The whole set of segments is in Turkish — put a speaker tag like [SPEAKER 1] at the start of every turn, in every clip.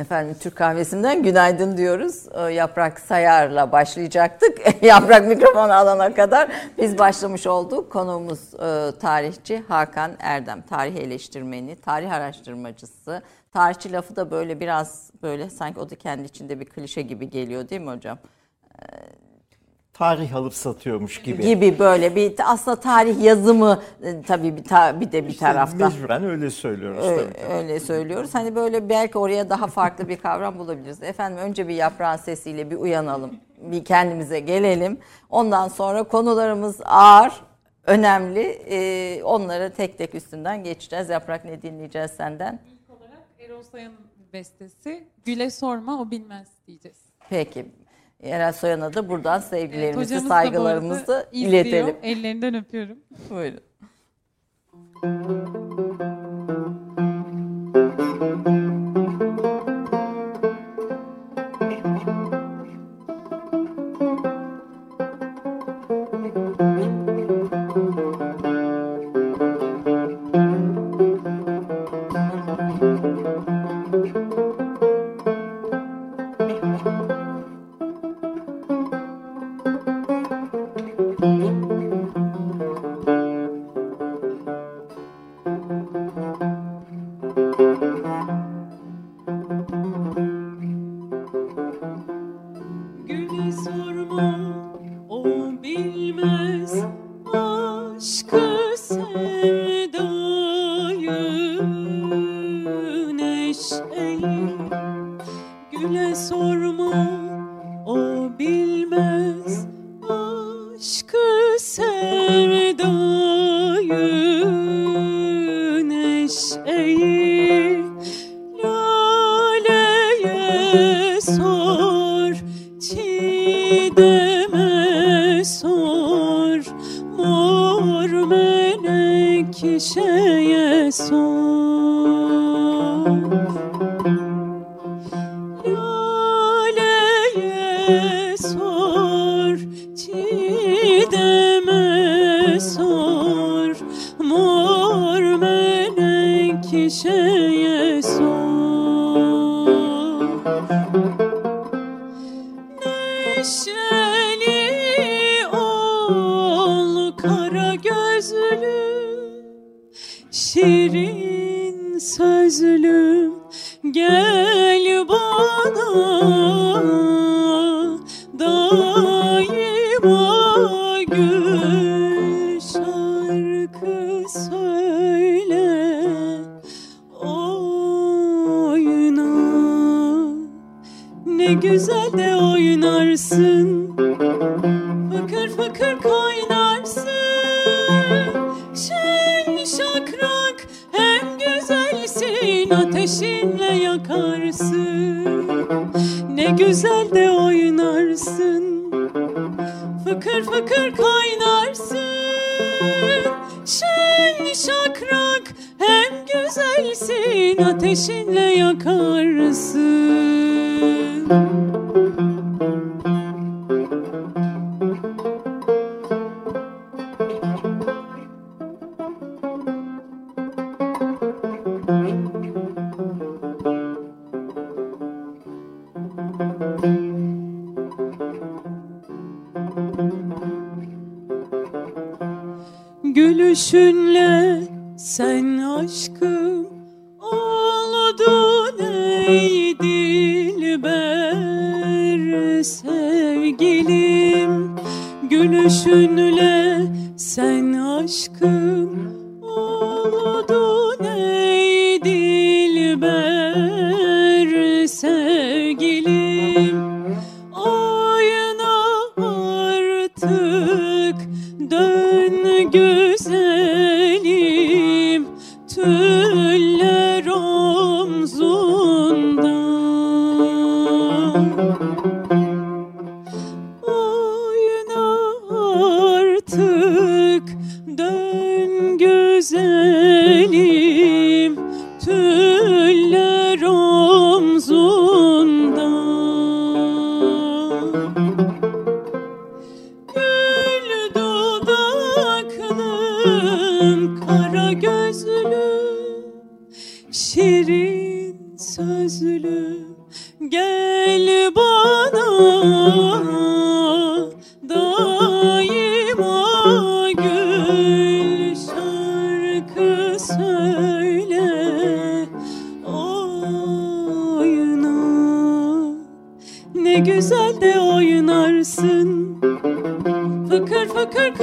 [SPEAKER 1] Efendim Türk kahvesinden günaydın diyoruz. Ee, Yaprak Sayar'la başlayacaktık. Yaprak mikrofonu alana kadar biz başlamış olduk. Konuğumuz e, tarihçi Hakan Erdem. Tarih eleştirmeni, tarih araştırmacısı. Tarihçi lafı da böyle biraz böyle sanki o da kendi içinde bir klişe gibi geliyor değil mi hocam?
[SPEAKER 2] Tarih alıp satıyormuş gibi.
[SPEAKER 1] Gibi böyle bir aslında tarih yazımı e, tabii bir, ta, bir de bir işte tarafta.
[SPEAKER 2] Mecburen öyle söylüyoruz
[SPEAKER 1] öyle, tabii. Öyle söylüyoruz. Hani böyle belki oraya daha farklı bir kavram bulabiliriz. Efendim önce bir yaprağın sesiyle bir uyanalım. Bir kendimize gelelim. Ondan sonra konularımız ağır, önemli. Ee, onları tek tek üstünden geçeceğiz. Yaprak ne dinleyeceğiz senden?
[SPEAKER 3] İlk olarak Erol Sayan'ın bestesi Güle sorma o bilmez diyeceğiz.
[SPEAKER 1] Peki. Erel Soyan'a da buradan sevgilerimizi, evet, saygılarımızı iletelim.
[SPEAKER 3] Ellerinden öpüyorum.
[SPEAKER 1] Buyurun.
[SPEAKER 4] şirin sözlüm gel bana da işinle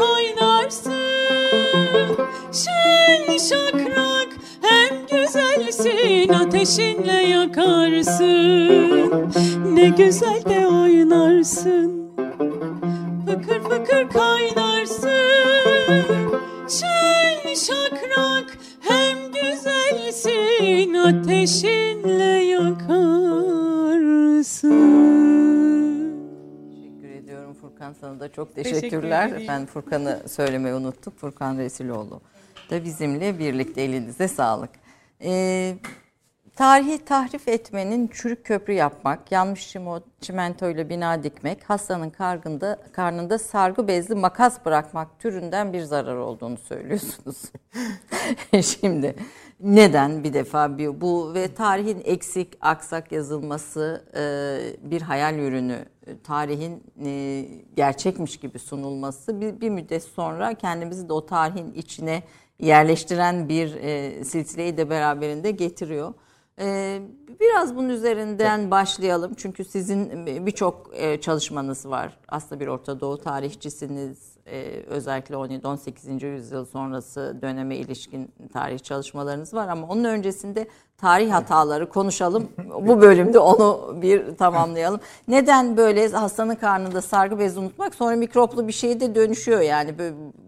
[SPEAKER 4] fıkır kaynarsın. Şen şakrak hem güzelsin Ateşinle yakarsın. Ne güzel de oynarsın. Fıkır fıkır kaynarsın
[SPEAKER 1] Furkan sana da çok
[SPEAKER 3] Teşekkür
[SPEAKER 1] teşekkürler.
[SPEAKER 3] ederim.
[SPEAKER 1] Ben Furkan'ı söylemeyi unuttuk. Furkan Resiloğlu da bizimle birlikte elinize sağlık. Ee, tarihi tahrif etmenin çürük köprü yapmak, yanmış çimentoyla bina dikmek, hastanın karnında, karnında sargı bezli makas bırakmak türünden bir zarar olduğunu söylüyorsunuz. Şimdi neden bir defa bir- bu ve tarihin eksik aksak yazılması e, bir hayal ürünü e, tarihin e, gerçekmiş gibi sunulması bir, bir müddet sonra kendimizi de o tarihin içine yerleştiren bir e, silsileyi de beraberinde getiriyor. E, biraz bunun üzerinden başlayalım çünkü sizin birçok e, çalışmanız var. Aslında bir Orta Doğu tarihçisiniz. E, özellikle 17-18. yüzyıl sonrası döneme ilişkin tarih çalışmalarınız var ama onun öncesinde tarih hataları konuşalım. Bu bölümde onu bir tamamlayalım. Neden böyle hastanın karnında sargı bezi unutmak sonra mikroplu bir şeye de dönüşüyor yani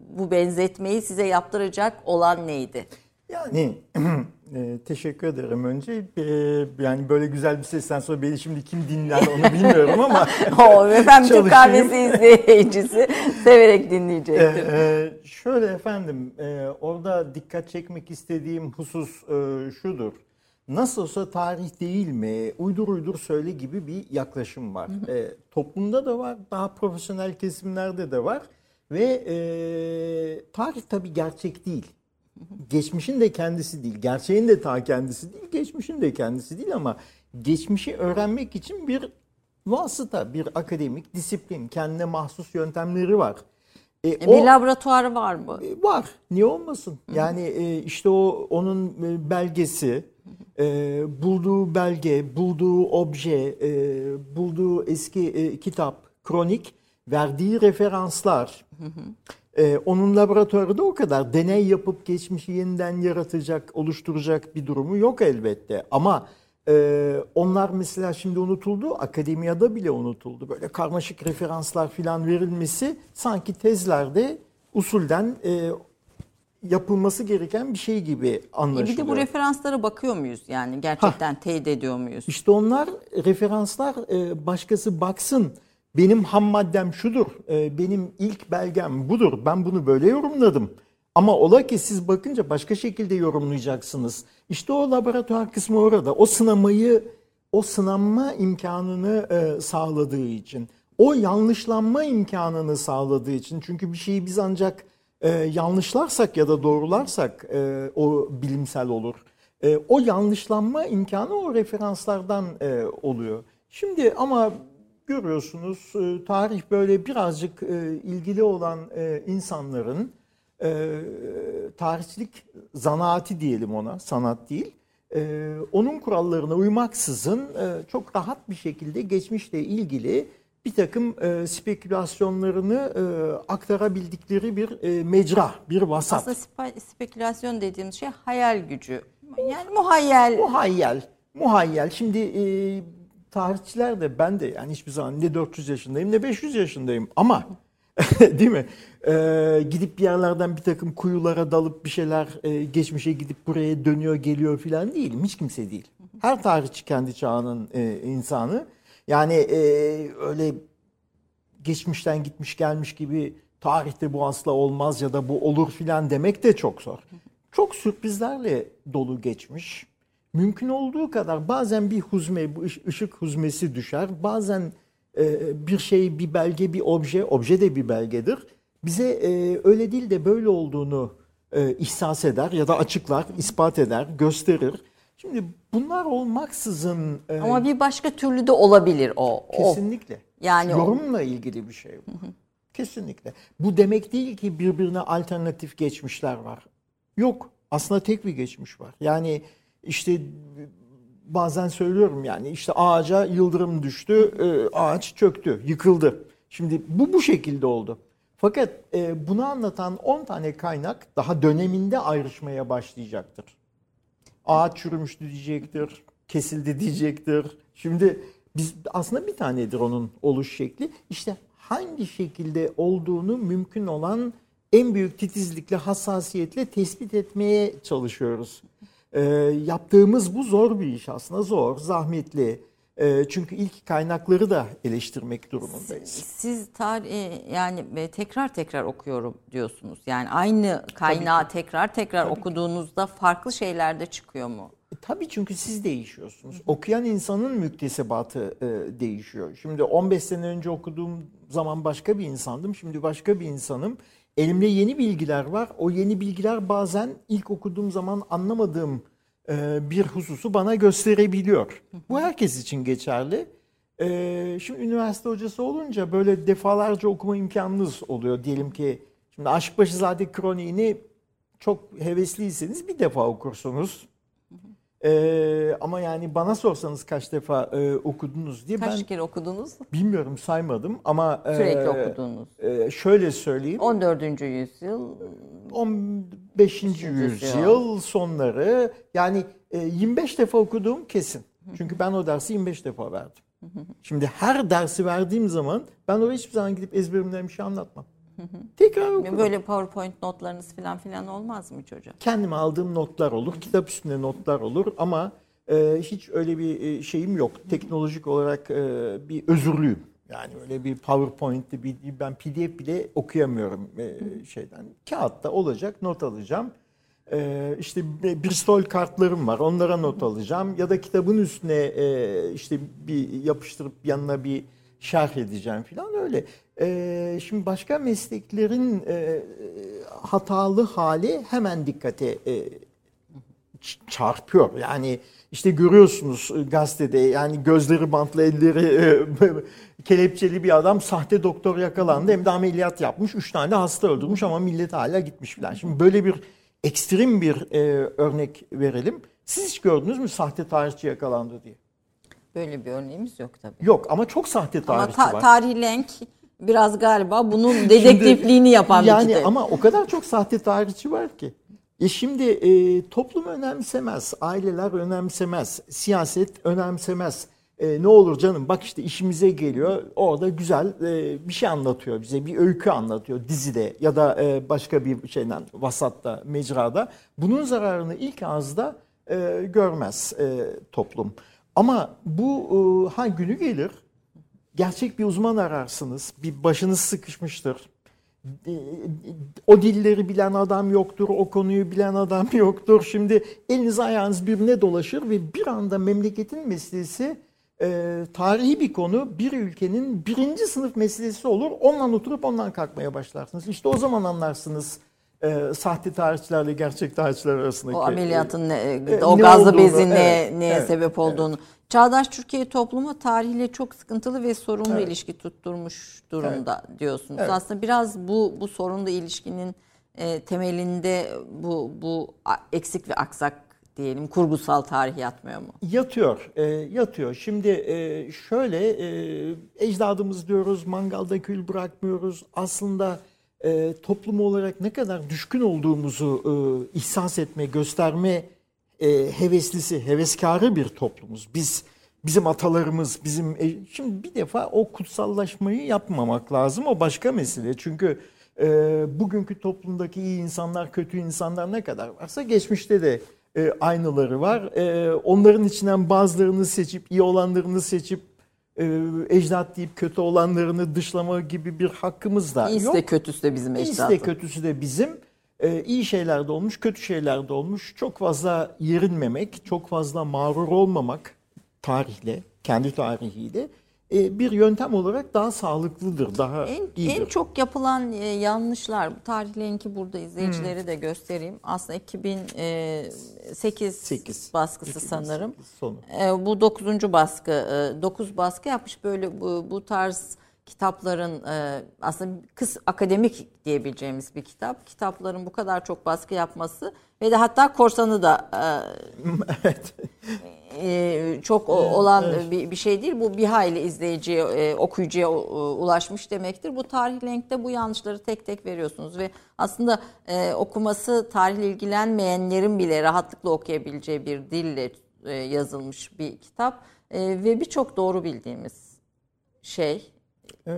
[SPEAKER 1] bu benzetmeyi size yaptıracak olan neydi?
[SPEAKER 2] Yani e, teşekkür ederim önce. E, yani böyle güzel bir sesten sonra beni şimdi kim dinler onu bilmiyorum ama
[SPEAKER 1] o efendim Türk kahvesi izleyicisi severek
[SPEAKER 2] e,
[SPEAKER 1] dinleyecektir.
[SPEAKER 2] e, şöyle efendim e, orada dikkat çekmek istediğim husus e, şudur. Nasıl olsa tarih değil mi, uydur uydur söyle gibi bir yaklaşım var. E, toplumda da var, daha profesyonel kesimlerde de var. Ve e, tarih tabii gerçek değil. Geçmişin de kendisi değil, gerçeğin de ta kendisi değil, geçmişin de kendisi değil ama geçmişi öğrenmek için bir vasıta, bir akademik disiplin, kendine mahsus yöntemleri var. E,
[SPEAKER 1] E,
[SPEAKER 2] o-
[SPEAKER 1] bir laboratuvarı var mı?
[SPEAKER 2] e, Var. Niye olmasın? Yani e, işte o onun e, belgesi, e, bulduğu belge, bulduğu obje, e, bulduğu eski e, kitap, kronik, verdiği referanslar. E, onun laboratuvarı da o kadar. Deney yapıp geçmişi yeniden yaratacak, oluşturacak bir durumu yok elbette. Ama e, onlar mesela şimdi unutuldu, akademiyada bile unutuldu. Böyle karmaşık referanslar filan verilmesi sanki tezlerde usulden e, yapılması gereken bir şey gibi
[SPEAKER 1] E,
[SPEAKER 2] anlaşılıyor.
[SPEAKER 1] bir de bu referanslara bakıyor muyuz yani gerçekten teyit ediyor muyuz?
[SPEAKER 2] İşte onlar referanslar e, başkası baksın. Benim ham maddem şudur, e, benim ilk belgem budur, ben bunu böyle yorumladım. Ama ola ki siz bakınca başka şekilde yorumlayacaksınız. İşte o laboratuvar kısmı orada. O sınamayı, o sınanma imkanını e, sağladığı için. O yanlışlanma imkanını sağladığı için. Çünkü bir şeyi biz ancak e, yanlışlarsak ya da doğrularsak o bilimsel olur. O yanlışlanma imkanı o referanslardan oluyor. Şimdi ama görüyorsunuz e, tarih böyle birazcık e, ilgili olan e, insanların tarihçilik zanaati diyelim ona, sanat değil. Onun kurallarına uymaksızın çok rahat bir şekilde geçmişle ilgili bir takım spekülasyonlarını aktarabildikleri bir mecra, bir vasat.
[SPEAKER 1] Aslında spe- spekülasyon dediğimiz şey hayal gücü. Yani muhayyel.
[SPEAKER 2] Muhayyel, muhayyel. Şimdi tarihçiler de ben de yani hiçbir zaman ne 400 yaşındayım ne 500 yaşındayım ama değil mi? E, gidip bir yerlerden bir takım kuyulara dalıp bir şeyler e, geçmişe gidip buraya dönüyor geliyor filan değilim. Hiç kimse değil. Her tarihçi kendi çağının e, insanı. Yani e, öyle geçmişten gitmiş gelmiş gibi tarihte bu asla olmaz ya da bu olur filan demek de çok zor. Çok sürprizlerle dolu geçmiş. Mümkün olduğu kadar bazen bir huzme, bu ışık huzmesi düşer. Bazen e, bir şey, bir belge, bir obje, obje de bir belgedir. Bize e, öyle değil de böyle olduğunu e, ihsas eder ya da açıklar, ispat eder, gösterir. Şimdi bunlar olmaksızın e,
[SPEAKER 1] Ama bir başka türlü de olabilir o. o.
[SPEAKER 2] kesinlikle
[SPEAKER 1] Yani o-
[SPEAKER 2] yorumla ilgili bir şey bu. Kesinlikle. Bu demek değil ki birbirine alternatif geçmişler var. Yok. Aslında tek bir geçmiş var. Yani işte bazen söylüyorum yani işte ağaca yıldırım düştü, e, ağaç çöktü, yıkıldı. Şimdi bu bu şekilde oldu. Fakat e, bunu anlatan 10 tane kaynak daha döneminde ayrışmaya başlayacaktır. Ağaç çürümüştü diyecektir, kesildi diyecektir. Şimdi biz aslında bir tanedir onun oluş şekli. İşte hangi şekilde olduğunu mümkün olan en büyük titizlikle, hassasiyetle tespit etmeye çalışıyoruz. Ee, yaptığımız bu zor bir iş aslında zor, zahmetli. Ee, çünkü ilk kaynakları da eleştirmek durumundayız.
[SPEAKER 1] Siz tarih yani e, tekrar tekrar okuyorum diyorsunuz. Yani aynı kaynağı tekrar tekrar okuduğunuzda farklı şeyler de çıkıyor mu?
[SPEAKER 2] E, Tabii çünkü siz değişiyorsunuz. Okuyan insanın müktesebatı e, değişiyor. Şimdi 15 sene önce okuduğum zaman başka bir insandım. Şimdi başka bir insanım. Elimde yeni bilgiler var. O yeni bilgiler bazen ilk okuduğum zaman anlamadığım e, bir hususu bana gösterebiliyor. Bu herkes için geçerli. E, şimdi üniversite hocası olunca böyle defalarca okuma imkanınız oluyor. Diyelim ki şimdi Aşıkbaşızade Kroniğini çok hevesliyseniz bir defa okursunuz. Ee, ama yani bana sorsanız kaç defa e, okudunuz diye
[SPEAKER 1] Kaç
[SPEAKER 2] ben
[SPEAKER 1] kere okudunuz?
[SPEAKER 2] bilmiyorum saymadım ama e,
[SPEAKER 1] Sürekli okudunuz.
[SPEAKER 2] e, şöyle söyleyeyim
[SPEAKER 1] 14. yüzyıl
[SPEAKER 2] 15. yüzyıl sonları yani e, 25 defa okuduğum kesin. Çünkü ben o dersi 25 defa verdim. Şimdi her dersi verdiğim zaman ben oraya hiçbir zaman gidip ezberimden bir şey anlatmam. Tekrar okurum.
[SPEAKER 1] böyle PowerPoint notlarınız falan filan olmaz mı çocuğa?
[SPEAKER 2] kendime aldığım notlar olur, kitap üstünde notlar olur ama e, hiç öyle bir e, şeyim yok. Teknolojik olarak e, bir özürlüyüm. Yani öyle bir PowerPoint'te bir ben PDF bile okuyamıyorum e, şeyden. Kağıtta olacak, not alacağım. E, işte Bristol kartlarım var, onlara not alacağım ya da kitabın üstüne e, işte bir yapıştırıp yanına bir şerh edeceğim falan öyle. E, şimdi başka mesleklerin e, hatalı hali hemen dikkate e, çarpıyor. Yani işte görüyorsunuz gazetede yani gözleri bantlı elleri e, kelepçeli bir adam sahte doktor yakalandı hem de ameliyat yapmış. Üç tane hasta öldürmüş ama millet hala gitmiş falan. Şimdi böyle bir ekstrem bir e, örnek verelim. Siz hiç gördünüz mü sahte tarihçi yakalandı diye?
[SPEAKER 1] Böyle bir örneğimiz yok tabii.
[SPEAKER 2] Yok ama çok sahte
[SPEAKER 1] Ama
[SPEAKER 2] tarihçi
[SPEAKER 1] ta-
[SPEAKER 2] var.
[SPEAKER 1] Tarih Lenk biraz galiba bunun dedektifliğini yapan bir
[SPEAKER 2] yani
[SPEAKER 1] kitap.
[SPEAKER 2] ama o kadar çok sahte tarihçi var ki. E şimdi e, toplum önemsemez, aileler önemsemez, siyaset önemsemez. E, ne olur canım bak işte işimize geliyor orada güzel e, bir şey anlatıyor bize bir öykü anlatıyor dizide ya da e, başka bir şeyden vasatta mecrada. Bunun zararını ilk ağızda e, görmez e, toplum. Ama bu e, ha günü gelir gerçek bir uzman ararsınız. Bir başınız sıkışmıştır. E, O dilleri bilen adam yoktur, o konuyu bilen adam yoktur. Şimdi eliniz ayağınız birbirine dolaşır ve bir anda memleketin meselesi e, tarihi bir konu bir ülkenin birinci sınıf meselesi olur. Ondan oturup ondan kalkmaya başlarsınız. İşte o zaman anlarsınız e, sahte tarihçilerle gerçek tarihçiler arasındaki.
[SPEAKER 1] O ameliyatın ne,
[SPEAKER 2] e,
[SPEAKER 1] o gazlı
[SPEAKER 2] olduğunu,
[SPEAKER 1] bezin
[SPEAKER 2] evet,
[SPEAKER 1] neye
[SPEAKER 2] evet,
[SPEAKER 1] sebep olduğunu. Çağdaş Türkiye toplumu tarihle çok sıkıntılı ve sorunlu ilişki tutturmuş durumda diyorsunuz.
[SPEAKER 2] Evet.
[SPEAKER 1] Aslında biraz bu bu sorunlu ilişkinin e, temelinde bu bu eksik ve aksak diyelim kurgusal tarih yatmıyor mu?
[SPEAKER 2] Yatıyor, e, yatıyor. Şimdi e, şöyle e, ecdadımız diyoruz, mangalda kül bırakmıyoruz. Aslında e, toplum olarak ne kadar düşkün olduğumuzu e, ihsas etme, gösterme e, heveslisi, heveskarı bir toplumuz. Biz bizim atalarımız, bizim e, şimdi bir defa o kutsallaşmayı yapmamak lazım. O başka mesele. Çünkü e, bugünkü toplumdaki iyi insanlar, kötü insanlar ne kadar varsa geçmişte de e, aynıları var. E, onların içinden bazılarını seçip, iyi olanlarını seçip e, ecdat deyip kötü olanlarını dışlama gibi bir hakkımız da
[SPEAKER 1] İyisi
[SPEAKER 2] yok.
[SPEAKER 1] de kötüsü de bizim
[SPEAKER 2] İyisi de kötüsü de bizim. Ee, iyi şeyler de olmuş, kötü şeyler de olmuş. Çok fazla yerinmemek, çok fazla mağrur olmamak tarihle, kendi tarihiyle e, bir yöntem olarak daha sağlıklıdır. Daha
[SPEAKER 1] En,
[SPEAKER 2] iyidir.
[SPEAKER 1] en çok yapılan e, yanlışlar, bu tarih linki burada izleyicileri de göstereyim. Aslında 2008
[SPEAKER 2] Sekiz.
[SPEAKER 1] baskısı
[SPEAKER 2] 2008
[SPEAKER 1] sanırım.
[SPEAKER 2] sonu.
[SPEAKER 1] E, bu 9. baskı, 9 baskı yapmış böyle bu, bu tarz kitapların e, aslında kıs akademik diyebileceğimiz bir kitap. Kitapların bu kadar çok baskı yapması ve de hatta korsanı da
[SPEAKER 2] evet.
[SPEAKER 1] e, çok olan bir, bir şey değil. Bu bir hayli izleyiciye, e, okuyucuya e, ulaşmış demektir. Bu tarih lenkte bu yanlışları tek tek veriyorsunuz ve aslında e, okuması tarihle ilgilenmeyenlerin bile rahatlıkla okuyabileceği bir dille e, yazılmış bir kitap E, ve birçok doğru bildiğimiz şey,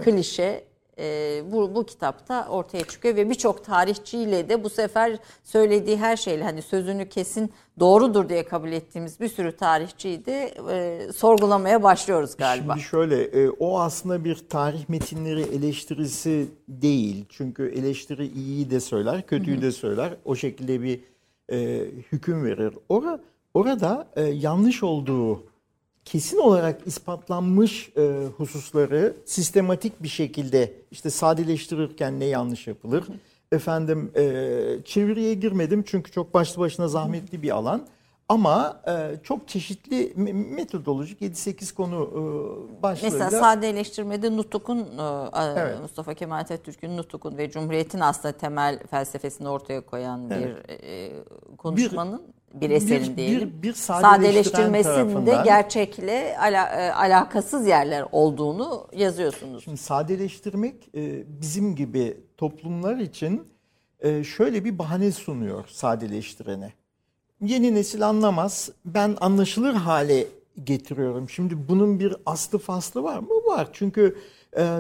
[SPEAKER 1] klişe e, bu, bu kitapta ortaya çıkıyor ve birçok tarihçiyle de bu sefer söylediği her şeyle hani sözünü kesin doğrudur diye kabul ettiğimiz bir sürü tarihçiyi de e, sorgulamaya başlıyoruz galiba.
[SPEAKER 2] Şimdi şöyle, e, o aslında bir tarih metinleri eleştirisi değil. Çünkü eleştiri iyiyi de söyler, kötüyü de söyler. O şekilde bir e, hüküm verir. Ora, orada e, yanlış olduğu kesin olarak ispatlanmış e, hususları sistematik bir şekilde işte sadeleştirirken ne yanlış yapılır? Efendim e, çeviriye girmedim çünkü çok başlı başına zahmetli bir alan. Ama e, çok çeşitli me- metodolojik 7-8 konu e, başlığıyla
[SPEAKER 1] Mesela sadeleştirmede Nutuk'un e,
[SPEAKER 2] Evet.
[SPEAKER 1] Mustafa Kemal Atatürk'ün Nutuk'un ve Cumhuriyet'in aslında temel felsefesini ortaya koyan bir e, konuşmanın bir, eserin
[SPEAKER 2] bir-
[SPEAKER 1] diyelim.
[SPEAKER 2] bir- bir tarafından-
[SPEAKER 1] gerçekle ala- e, alakasız yerler olduğunu yazıyorsunuz.
[SPEAKER 2] Şimdi sadeleştirmek e, bizim gibi toplumlar için e, şöyle bir bahane sunuyor sadeleştirene. Yeni nesil anlamaz. Ben anlaşılır hale getiriyorum. Şimdi bunun bir aslı faslı var mı? Var. Çünkü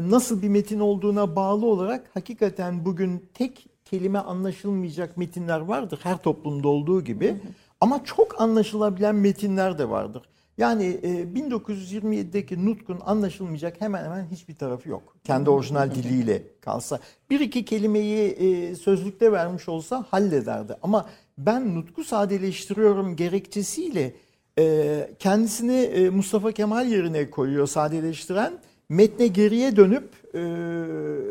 [SPEAKER 2] nasıl bir metin olduğuna bağlı olarak hakikaten bugün tek kelime anlaşılmayacak metinler vardır. Her toplumda olduğu gibi. Ama çok anlaşılabilen metinler de vardır. Yani e, 1927'deki Nutk'un anlaşılmayacak hemen hemen hiçbir tarafı yok. Kendi orijinal diliyle kalsa. Bir iki kelimeyi e, sözlükte vermiş olsa hallederdi. Ama ben Nutk'u sadeleştiriyorum gerekçesiyle e, kendisini e, Mustafa Kemal yerine koyuyor sadeleştiren. Metne geriye dönüp e,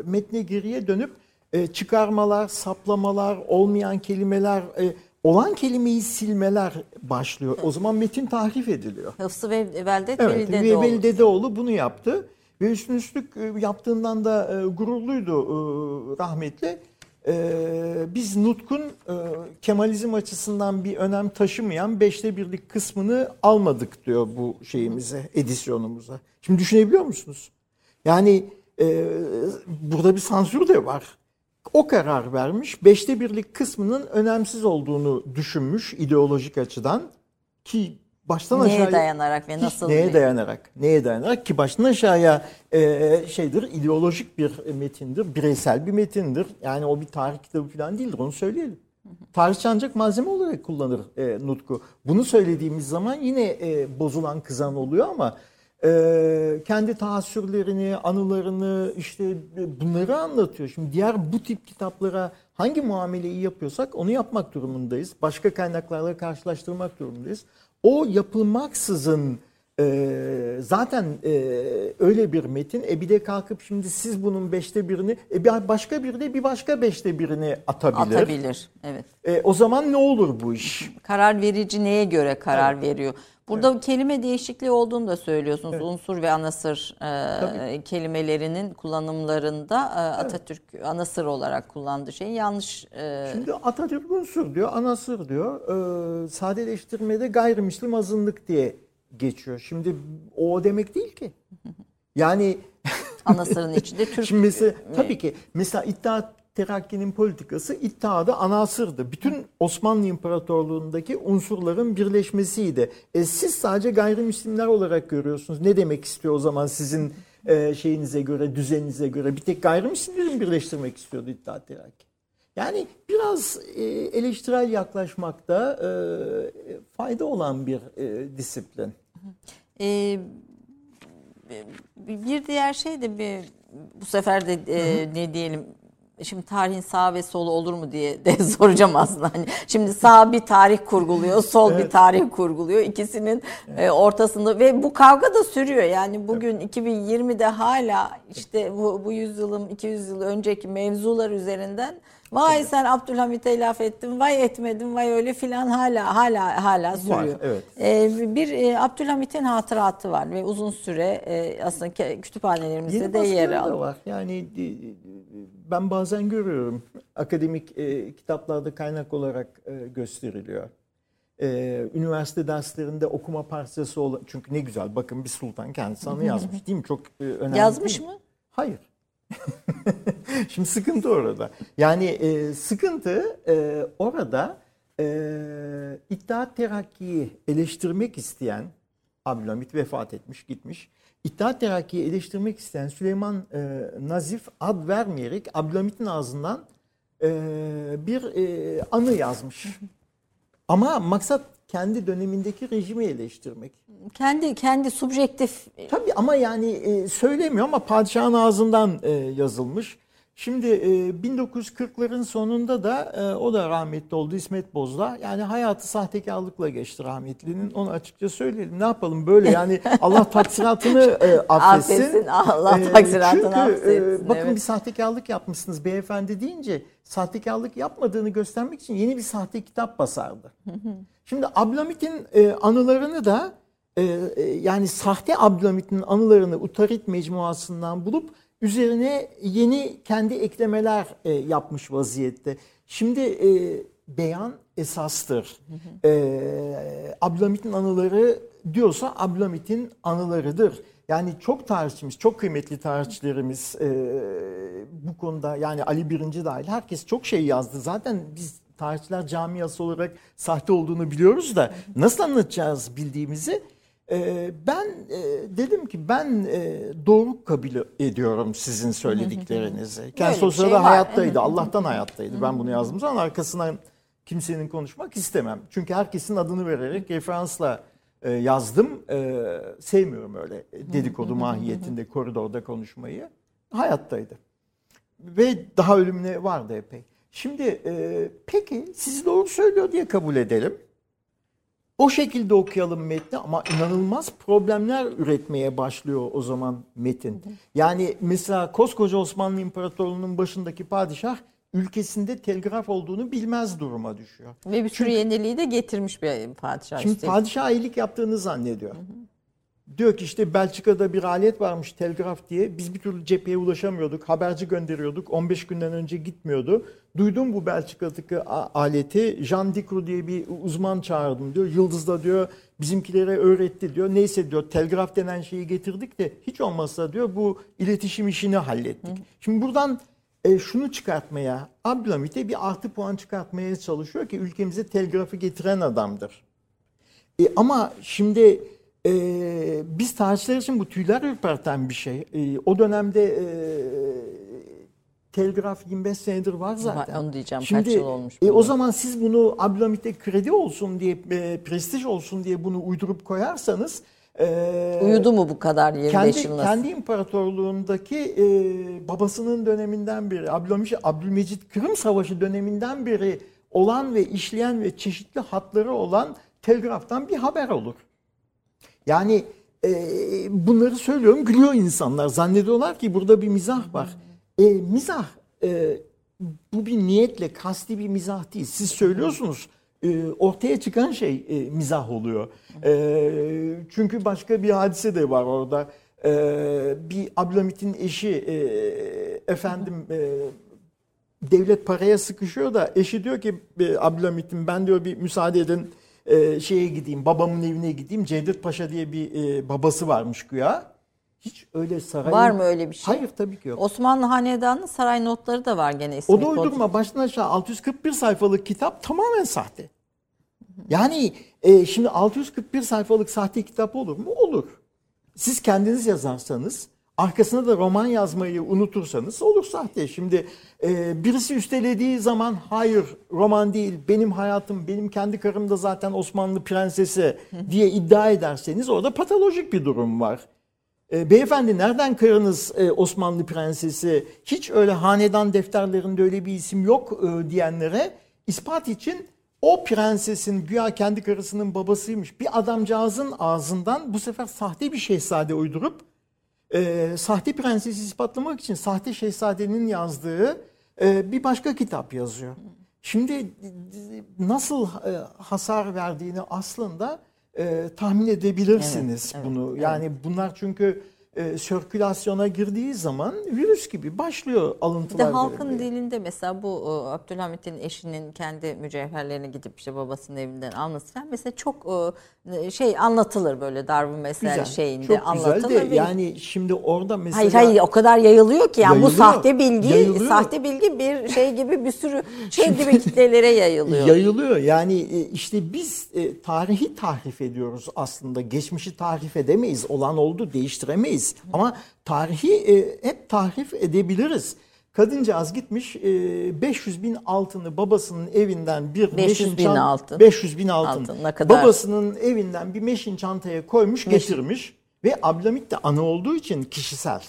[SPEAKER 2] metne geriye dönüp e, çıkarmalar, saplamalar, olmayan kelimeler, e, olan kelimeyi silmeler başlıyor. O zaman metin tahrif ediliyor.
[SPEAKER 1] Hıfzı ve Veldet
[SPEAKER 2] Evet,
[SPEAKER 1] Veli
[SPEAKER 2] ve
[SPEAKER 1] Dedeoğlu.
[SPEAKER 2] Veli Dedeoğlu bunu yaptı. Ve üstün üstlük e, yaptığından da e, gururluydu e, rahmetli. Biz Nutk'un Kemalizm açısından bir önem taşımayan beşte birlik kısmını almadık diyor bu şeyimize, edisyonumuza. Şimdi düşünebiliyor musunuz? Yani burada bir sansür de var. O karar vermiş, beşte birlik kısmının önemsiz olduğunu düşünmüş ideolojik açıdan ki baştan
[SPEAKER 1] Neye
[SPEAKER 2] aşağıya
[SPEAKER 1] dayanarak ve nasıl
[SPEAKER 2] neye
[SPEAKER 1] bir-
[SPEAKER 2] dayanarak neye dayanarak ki baştan aşağıya e, şeydir ideolojik bir metindir bireysel bir metindir yani o bir tarih kitabı falan değildir onu söyleyelim. Tarihçi ancak malzeme olarak kullanır e, Nutku. Bunu söylediğimiz zaman yine e, bozulan kızan oluyor ama e, kendi tahassürlerini, anılarını işte e, bunları anlatıyor. Şimdi diğer bu tip kitaplara hangi muameleyi yapıyorsak onu yapmak durumundayız. Başka kaynaklarla karşılaştırmak durumundayız. O yapılmaksızın e, zaten e, öyle bir metin. E bir de kalkıp şimdi siz bunun beşte birini, e bir başka biri de bir başka beşte birini atabilir.
[SPEAKER 1] atabilir. Evet.
[SPEAKER 2] E, o zaman ne olur bu iş?
[SPEAKER 1] Karar verici neye göre karar veriyor? Burada kelime değişikliği olduğunu da söylüyorsunuz. Unsur ve anasır e, kelimelerinin kullanımlarında e, Atatürk anasır olarak kullandığı şeyin yanlış e,
[SPEAKER 2] Şimdi Atatürk unsur diyor, anasır diyor. E, sadeleştirmede gayrimüslim azınlık diye geçiyor. Şimdi o demek değil ki. Yani
[SPEAKER 1] anasırın içinde Türk
[SPEAKER 2] Şimdi mesela tabii ki mesela İttihat Terakki'nin politikası iddiada anasırdı. Bütün Osmanlı İmparatorluğu'ndaki unsurların birleşmesiydi. E, siz sadece gayrimüslimler olarak görüyorsunuz. Ne demek istiyor o zaman sizin e, şeyinize göre, düzeninize göre? Bir tek gayrimüslimleri birleştirmek istiyordu İttihat Terakki? Yani biraz e, eleştirel yaklaşmakta e, fayda olan bir e, disiplin.
[SPEAKER 1] Ee, bir diğer şey de bir bu sefer de e, ne diyelim Şimdi tarihin sağ ve solu olur mu diye de soracağım aslında. Hani şimdi sağ bir tarih kurguluyor, sol bir tarih kurguluyor. İkisinin e, ortasında ve bu kavga da sürüyor. Yani bugün 2020'de hala işte bu, bu yüzyılın 200 yıl önceki mevzular üzerinden vay sen Abdülhamit'e laf ettin, vay etmedin, vay öyle filan hala hala hala sürüyor.
[SPEAKER 2] evet.
[SPEAKER 1] E, bir e, Abdülhamit'in hatıratı var ve uzun süre e, aslında kütüphanelerimizde
[SPEAKER 2] Yeni
[SPEAKER 1] de yer alıyor.
[SPEAKER 2] var. Yani ben bazen görüyorum akademik e, kitaplarda kaynak olarak e, gösteriliyor. E, üniversite derslerinde okuma parçası olan çünkü ne güzel bakın bir sultan kendisi anı yazmış değil mi? Çok e, önemli.
[SPEAKER 1] Yazmış mı?
[SPEAKER 2] Hayır. Şimdi sıkıntı orada. Yani e, sıkıntı e, orada e, İttihat Terakki'yi eleştirmek isteyen Abdülhamit vefat etmiş gitmiş. İttihat Terakki'yi eleştirmek isteyen Süleyman e, Nazif ad vermeyerek Abdülhamit'in ağzından e, bir e, anı yazmış. Ama maksat kendi dönemindeki rejimi eleştirmek.
[SPEAKER 1] Kendi kendi subjektif
[SPEAKER 2] Tabii ama yani e, söylemiyor ama padişahın ağzından e, yazılmış. Şimdi e, 1940'ların sonunda da e, o da rahmetli oldu İsmet Bozda. Yani hayatı sahtekarlıkla geçti rahmetlinin. Onu açıkça söyleyelim. Ne yapalım böyle yani Allah taksiratını e, affetsin.
[SPEAKER 1] Affetsin, Allah
[SPEAKER 2] E,
[SPEAKER 1] taksiratını
[SPEAKER 2] çünkü,
[SPEAKER 1] affetsin,
[SPEAKER 2] e, bakın
[SPEAKER 1] evet.
[SPEAKER 2] bir sahtekarlık yapmışsınız beyefendi deyince sahtekarlık yapmadığını göstermek için yeni bir sahte kitap basardı. Şimdi Abdülhamit'in e, anılarını da e, e, yani sahte Abdülhamit'in anılarını Utarit mecmuasından bulup üzerine yeni kendi eklemeler e, yapmış vaziyette. Şimdi e, beyan esastır. E, Abdülhamit'in anıları diyorsa Abdülhamit'in anılarıdır. Yani çok tarihçimiz, çok kıymetli tarihçilerimiz e, bu konuda yani Ali Birinci dahil herkes çok şey yazdı. Zaten biz tarihçiler camiası olarak sahte olduğunu biliyoruz da nasıl anlatacağız bildiğimizi e, ben e, dedim ki ben e, doğru kabul ediyorum sizin söylediklerinizi. Kendisi o
[SPEAKER 1] şey
[SPEAKER 2] sırada
[SPEAKER 1] var.
[SPEAKER 2] hayattaydı. Allah'tan hayattaydı. Ben bunu yazdığım zaman arkasından kimsenin konuşmak istemem. Çünkü herkesin adını vererek referansla e, yazdım. E, sevmiyorum öyle dedikodu mahiyetinde koridorda konuşmayı. Hayattaydı. Ve daha ölümüne vardı epey. Şimdi e, peki siz doğru söylüyor diye kabul edelim. O şekilde okuyalım metni ama inanılmaz problemler üretmeye başlıyor o zaman metin. Yani mesela koskoca Osmanlı İmparatorluğu'nun başındaki padişah ülkesinde telgraf olduğunu bilmez duruma düşüyor.
[SPEAKER 1] ve bir sürü yeniliği de getirmiş bir padişah.
[SPEAKER 2] Şimdi
[SPEAKER 1] üstelik.
[SPEAKER 2] padişah iyilik yaptığını zannediyor. Diyor ki işte Belçika'da bir alet varmış telgraf diye. Biz bir türlü cepheye ulaşamıyorduk. Haberci gönderiyorduk. 15 günden önce gitmiyordu. Duydum bu Belçika'daki aleti. Jean Dicrou diye bir uzman çağırdım diyor. Yıldız'da diyor bizimkilere öğretti diyor. Neyse diyor telgraf denen şeyi getirdik de hiç olmazsa diyor bu iletişim işini hallettik. Şimdi buradan e, şunu çıkartmaya, Abdülhamit'e bir artı puan çıkartmaya çalışıyor ki ülkemize telgrafı getiren adamdır. E, ama şimdi e, biz tarihçiler için bu tüyler ürperten bir şey. E, o dönemde e, telgraf 25 senedir var zaten.
[SPEAKER 1] Onu diyeceğim, kaç
[SPEAKER 2] Şimdi,
[SPEAKER 1] yıl olmuş
[SPEAKER 2] E, o zaman siz bunu Abdülhamit'e kredi olsun diye, e, prestij olsun diye bunu uydurup koyarsanız e,
[SPEAKER 1] Uyudu mu bu kadar 25
[SPEAKER 2] kendi,
[SPEAKER 1] yıl nasıl?
[SPEAKER 2] kendi imparatorluğundaki e, babasının döneminden beri, Abdülhamit, Abdülmecit Kırım Savaşı döneminden beri olan ve işleyen ve çeşitli hatları olan telgraftan bir haber olur. Yani e, bunları söylüyorum gülüyor insanlar. Zannediyorlar ki burada bir mizah var. E, mizah e, bu bir niyetle kasti bir mizah değil. Siz söylüyorsunuz e, ortaya çıkan şey e, mizah oluyor. E, çünkü başka bir hadise de var orada. E, bir Abdülhamit'in eşi e, efendim e, devlet paraya sıkışıyor da eşi diyor ki Abdülhamit'in ben diyor bir müsaade edin e, şeye gideyim babamın evine gideyim. Cevdet Paşa diye bir e, babası varmış güya. Hiç öyle saray
[SPEAKER 1] Var mı öyle bir şey?
[SPEAKER 2] Hayır tabii ki yok.
[SPEAKER 1] Osmanlı Hanedanı'nın saray notları da var gene ismi.
[SPEAKER 2] O da uydurma baştan aşağı 641 sayfalık kitap tamamen sahte. Yani e, şimdi 641 sayfalık sahte kitap olur mu? Olur. Siz kendiniz yazarsanız arkasına da roman yazmayı unutursanız olur sahte. Şimdi e, birisi üstelediği zaman hayır roman değil benim hayatım benim kendi karım da zaten Osmanlı prensesi diye iddia ederseniz orada patolojik bir durum var. E, beyefendi nereden kırınız e, Osmanlı prensesi? Hiç öyle hanedan defterlerinde öyle bir isim yok e, diyenlere ispat için o prensesin güya kendi karısının babasıymış bir adamcağızın ağzından bu sefer sahte bir şehzade uydurup e, sahte prensesi ispatlamak için sahte şehzadenin yazdığı e, bir başka kitap yazıyor. Şimdi nasıl e, hasar verdiğini aslında e, tahmin edebilirsiniz
[SPEAKER 1] Evet, evet,
[SPEAKER 2] bunu. Yani bunlar çünkü e, sirkülasyona girdiği zaman virüs gibi başlıyor
[SPEAKER 1] Bir
[SPEAKER 2] alıntılar.
[SPEAKER 1] de halkın
[SPEAKER 2] verilmeye.
[SPEAKER 1] dilinde mesela bu e, Abdülhamit'in eşinin kendi mücevherlerini gidip işte babasının evinden alması falan mesela çok e, şey anlatılır böyle Darwin mesela
[SPEAKER 2] Güzel,
[SPEAKER 1] şeyinde
[SPEAKER 2] çok güzel
[SPEAKER 1] anlatılır.
[SPEAKER 2] de
[SPEAKER 1] ve-
[SPEAKER 2] yani şimdi orada mesela
[SPEAKER 1] Hayır hayır o kadar yayılıyor ki yani bu
[SPEAKER 2] Yayılıyor,
[SPEAKER 1] sahte bilgi
[SPEAKER 2] yayılıyor.
[SPEAKER 1] sahte bilgi bir şey gibi bir sürü şey gibi kitlelere yayılıyor.
[SPEAKER 2] Yayılıyor. Yani e, işte biz e, tarihi tahrif ediyoruz aslında. Geçmişi tahrif edemeyiz. Olan oldu değiştiremeyiz. Ama tarihi e, hep tahrif edebiliriz. Kadıncağız gitmiş e, 500 bin altını babasının evinden bir
[SPEAKER 1] 500
[SPEAKER 2] meşin
[SPEAKER 1] bin altın.
[SPEAKER 2] 500 bin altın.
[SPEAKER 1] Altın, ne kadar?
[SPEAKER 2] Babasının evinden bir meşin çantaya koymuş getirmiş. Ve Abdülhamit de ana olduğu için kişisel.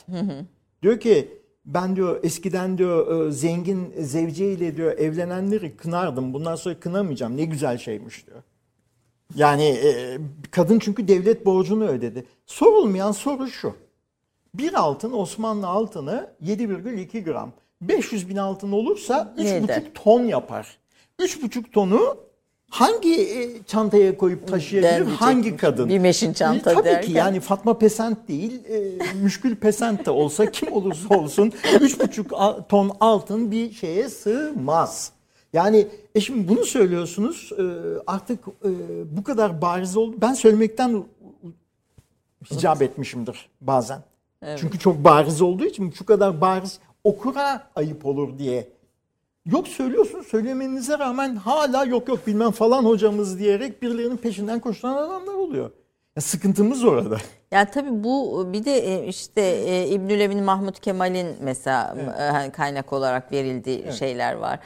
[SPEAKER 2] Diyor ki ben diyor eskiden diyor e, zengin zevceyle diyor evlenenleri kınardım. Bundan sonra kınamayacağım. Ne güzel şeymiş diyor. Yani e, kadın çünkü devlet borcunu ödedi. Sorulmayan soru şu. Bir altın Osmanlı altını 7,2 gram. 500 bin altın olursa
[SPEAKER 1] Ne
[SPEAKER 2] 3,5
[SPEAKER 1] eder?
[SPEAKER 2] ton yapar. 3,5 tonu hangi e, çantaya koyup taşıyabilir? Hangi kadın?
[SPEAKER 1] Bir meşin çanta
[SPEAKER 2] E, Tabii
[SPEAKER 1] derken.
[SPEAKER 2] ki yani Fatma Pesent değil, e, Müşkül Pesent de olsa kim olursa olsun 3,5 a- ton altın bir şeye sığmaz. Yani e şimdi bunu söylüyorsunuz e, artık e, bu kadar bariz oldu. Ben söylemekten hicap etmişimdir bazen. Çünkü çok bariz olduğu için şu kadar bariz okura ayıp olur diye. Yok söylüyorsun söylemenize rağmen hala yok yok bilmem falan hocamız diyerek birilerinin peşinden koşan adamlar oluyor. Ya sıkıntımız orada.
[SPEAKER 1] Yani tabii bu bir de e, işte e, İbnül Emin Mahmut Kemal'in mesela e, hani kaynak olarak verildiği şeyler var.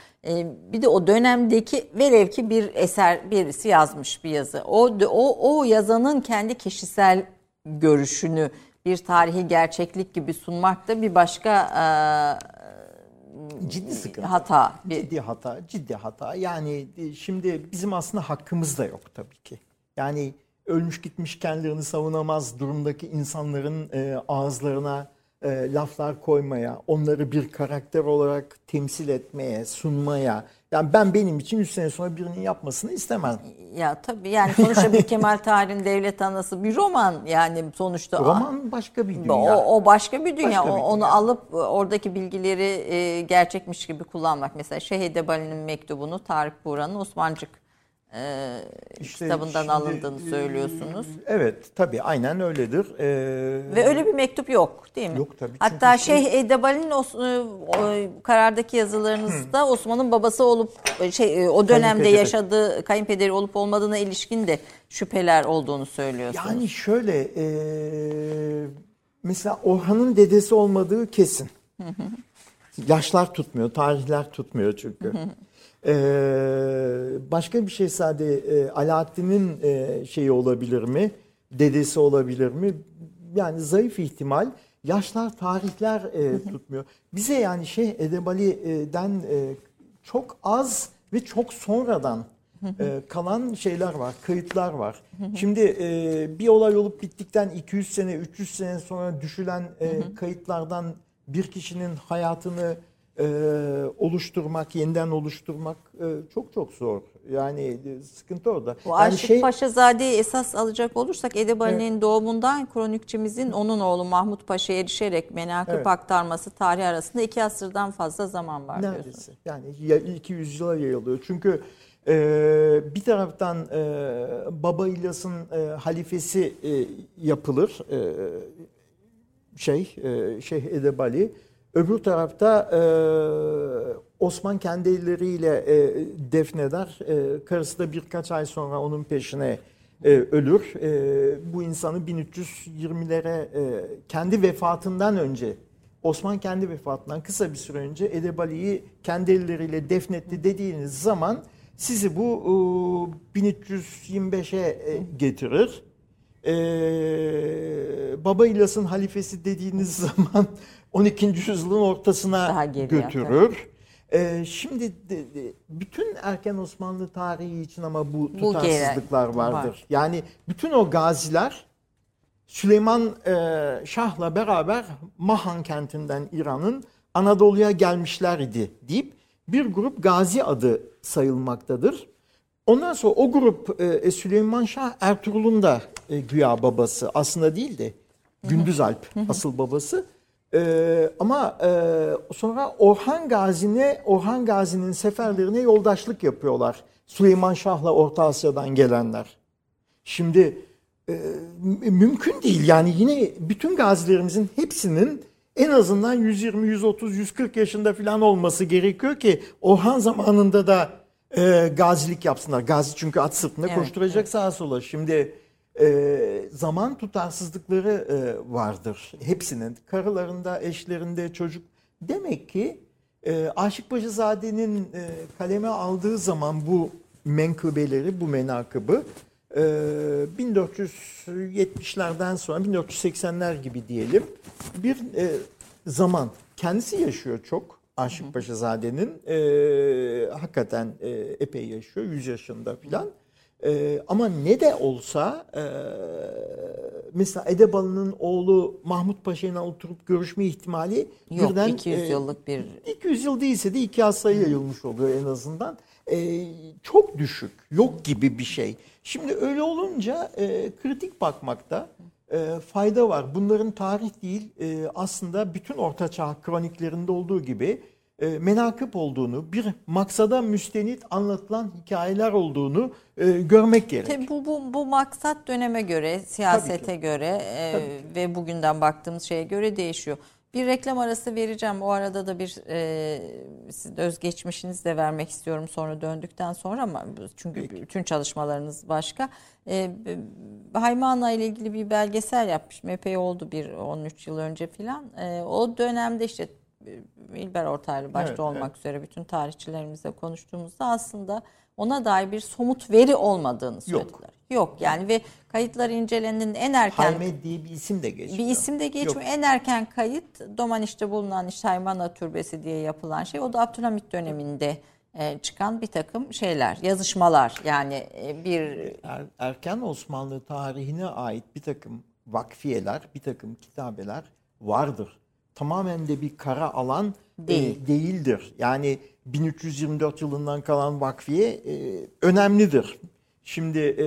[SPEAKER 1] Bir de o dönemdeki velev ki bir eser birisi yazmış bir yazı. O o o yazanın kendi kişisel görüşünü bir tarihi gerçeklik gibi sunmak da bir başka
[SPEAKER 2] Ciddi
[SPEAKER 1] e,
[SPEAKER 2] sıkıntı.
[SPEAKER 1] hata. Bir,
[SPEAKER 2] Ciddi hata, ciddi hata. Yani e, şimdi bizim aslında hakkımız da yok tabii ki. Yani ölmüş gitmiş kendilerini savunamaz durumdaki insanların e, ağızlarına e, laflar koymaya, onları bir karakter olarak temsil etmeye, sunmaya. Yani ben benim için 3 sene sonra birinin yapmasını istemem.
[SPEAKER 1] ya tabii yani sonuçta bir Kemal Tahir'in Devlet Anası bir roman yani sonuçta.
[SPEAKER 2] Roman başka bir dünya.
[SPEAKER 1] O, o başka bir dünya.
[SPEAKER 2] Başka bir
[SPEAKER 1] O- Onu
[SPEAKER 2] dünya.
[SPEAKER 1] alıp oradaki bilgileri e, gerçekmiş gibi kullanmak. Mesela Şehide Bali'nin mektubunu Tarık Buğra'nın Osmancık e,
[SPEAKER 2] İşte
[SPEAKER 1] kitabından
[SPEAKER 2] şimdi,
[SPEAKER 1] alındığını
[SPEAKER 2] e,
[SPEAKER 1] söylüyorsunuz.
[SPEAKER 2] Evet tabii aynen öyledir. Ee,
[SPEAKER 1] Ve öyle bir mektup yok değil mi?
[SPEAKER 2] Yok tabii,
[SPEAKER 1] Hatta
[SPEAKER 2] şey-
[SPEAKER 1] Şeyh Edebali'nin Os- e, o karardaki yazılarınızda Osman'ın babası olup e, şey o dönemde
[SPEAKER 2] Kayınpederi.
[SPEAKER 1] yaşadığı kayınpederi olup olmadığına ilişkin de şüpheler olduğunu söylüyorsunuz.
[SPEAKER 2] Yani şöyle e, mesela Orhan'ın dedesi olmadığı kesin. Yaşlar tutmuyor, tarihler tutmuyor çünkü. E, başka bir şehzade e, Alaaddin'in e, şeyi olabilir mi? Dedesi olabilir mi? Yani zayıf ihtimal. Yaşlar, tarihler e, tutmuyor. Bize yani Şeyh Edebali'den e, çok az ve çok sonradan e, kalan şeyler var, kayıtlar var. Şimdi e, bir olay olup bittikten 200 sene, 300 sene sonra düşülen e, kayıtlardan bir kişinin hayatını e, oluşturmak, yeniden oluşturmak e, çok çok zor. Yani e, sıkıntı orada.
[SPEAKER 1] Bu
[SPEAKER 2] yani
[SPEAKER 1] Aşık Paşazade'yi esas alacak olursak Edebali'nin doğumundan kronikçimizin onun oğlu Mahmut Paşa'ya erişerek menakıb
[SPEAKER 2] Evet.
[SPEAKER 1] aktarması tarihi arasında iki asırdan fazla zaman var.
[SPEAKER 2] Neredeyse. Yani ya- 200 yıla yayılıyor. Çünkü e, bir taraftan e, Baba İlyas'ın e, halifesi e, yapılır. E, şey, e, Şeyh Edebali. Öbür tarafta e, Osman kendi elleriyle e, defneder. E, karısı da birkaç ay sonra onun peşine e, ölür. E, bu insanı 1320'lere e, kendi vefatından önce Osman kendi vefatından kısa bir süre önce Edebali'yi kendi elleriyle defnetti dediğiniz zaman sizi bu e, 1325'e e, getirir. Ee, Baba İlyas'ın halifesi dediğiniz zaman 12. yüzyılın ortasına götürür. Ee, şimdi de- de- bütün erken Osmanlı tarihi için ama bu
[SPEAKER 1] Bu
[SPEAKER 2] tutarsızlıklar vardır.
[SPEAKER 1] var.
[SPEAKER 2] Yani bütün o gaziler Süleyman e, Şah'la beraber Mahan kentinden İran'ın Anadolu'ya gelmişler idi deyip bir grup gazi adı sayılmaktadır. Ondan sonra o grup e, Süleyman Şah Ertuğrul'un da e, güya babası aslında değil de Gündüz Alp asıl babası. E, ama e, sonra Orhan Gazi'ne Orhan Gazi'nin seferlerine yoldaşlık yapıyorlar. Süleyman Şah'la Orta Asya'dan gelenler. Şimdi e, mü- mümkün değil. Yani yine bütün gazilerimizin hepsinin en azından 120, 130, 140 yaşında falan olması gerekiyor ki Orhan zamanında da e, gazilik yapsınlar. Gazi çünkü at sırtında
[SPEAKER 1] Evet,
[SPEAKER 2] koşturacak sağa sola. Şimdi e, zaman tutarsızlıkları e, vardır hepsinin. Karılarında, eşlerinde, çocuk. Demek ki e, Aşık Paşazade'nin e, kaleme aldığı zaman bu menkıbeleri, bu menakıbı e, 1470'lerden sonra 1480'ler gibi diyelim bir e, zaman kendisi yaşıyor çok Aşık Paşazade'nin e, hakikaten e, epey yaşıyor 100 yaşında filan. E, ama ne de olsa e, mesela Edebalı'nın oğlu Mahmut Paşa'yla oturup görüşme ihtimali
[SPEAKER 1] Yok
[SPEAKER 2] birden
[SPEAKER 1] 200
[SPEAKER 2] e,
[SPEAKER 1] yıllık bir
[SPEAKER 2] 200 yıl değilse de iki hastaya yayılmış oluyor en azından. Ee, çok düşük, yok gibi bir şey. Şimdi öyle olunca e, kritik bakmakta e, fayda var. Bunların tarih değil e, aslında bütün Ortaçağ kroniklerinde olduğu gibi e, menakıp olduğunu, bir maksada müstenit anlatılan hikayeler olduğunu e, görmek gerek.
[SPEAKER 1] Tabii bu, bu, bu maksat döneme göre, siyasete göre e, ve bugünden baktığımız şeye göre değişiyor. Bir reklam arası vereceğim. O arada da bir e, siz özgeçmişinizi de vermek istiyorum sonra döndükten sonra ama çünkü bütün çalışmalarınız başka. E, Haymana ile ilgili bir belgesel yapmışım. Epey oldu bir 13 yıl önce filan. E, o dönemde işte İlber Ortaylı başta
[SPEAKER 2] Evet,
[SPEAKER 1] olmak üzere bütün tarihçilerimizle konuştuğumuzda aslında ona dair bir somut veri olmadığını söylediler. Yok, yani ve kayıtlar incelendiğinde en erken
[SPEAKER 2] Halmed diye bir isim de geçiyor.
[SPEAKER 1] bir isim de geçmiyor.
[SPEAKER 2] Yok.
[SPEAKER 1] En erken kayıt Domaniş'te bulunan işte Haymana Türbesi diye yapılan şey. O da Abdülhamit döneminde e, çıkan bir takım şeyler, yazışmalar. Yani e, bir
[SPEAKER 2] Er- erken Osmanlı tarihine ait bir takım vakfiyeler, bir takım kitabeler vardır. Tamamen de bir kara alan e,
[SPEAKER 1] Değil.
[SPEAKER 2] değildir. Yani 1324 yılından kalan vakfiye e, önemlidir. Şimdi e,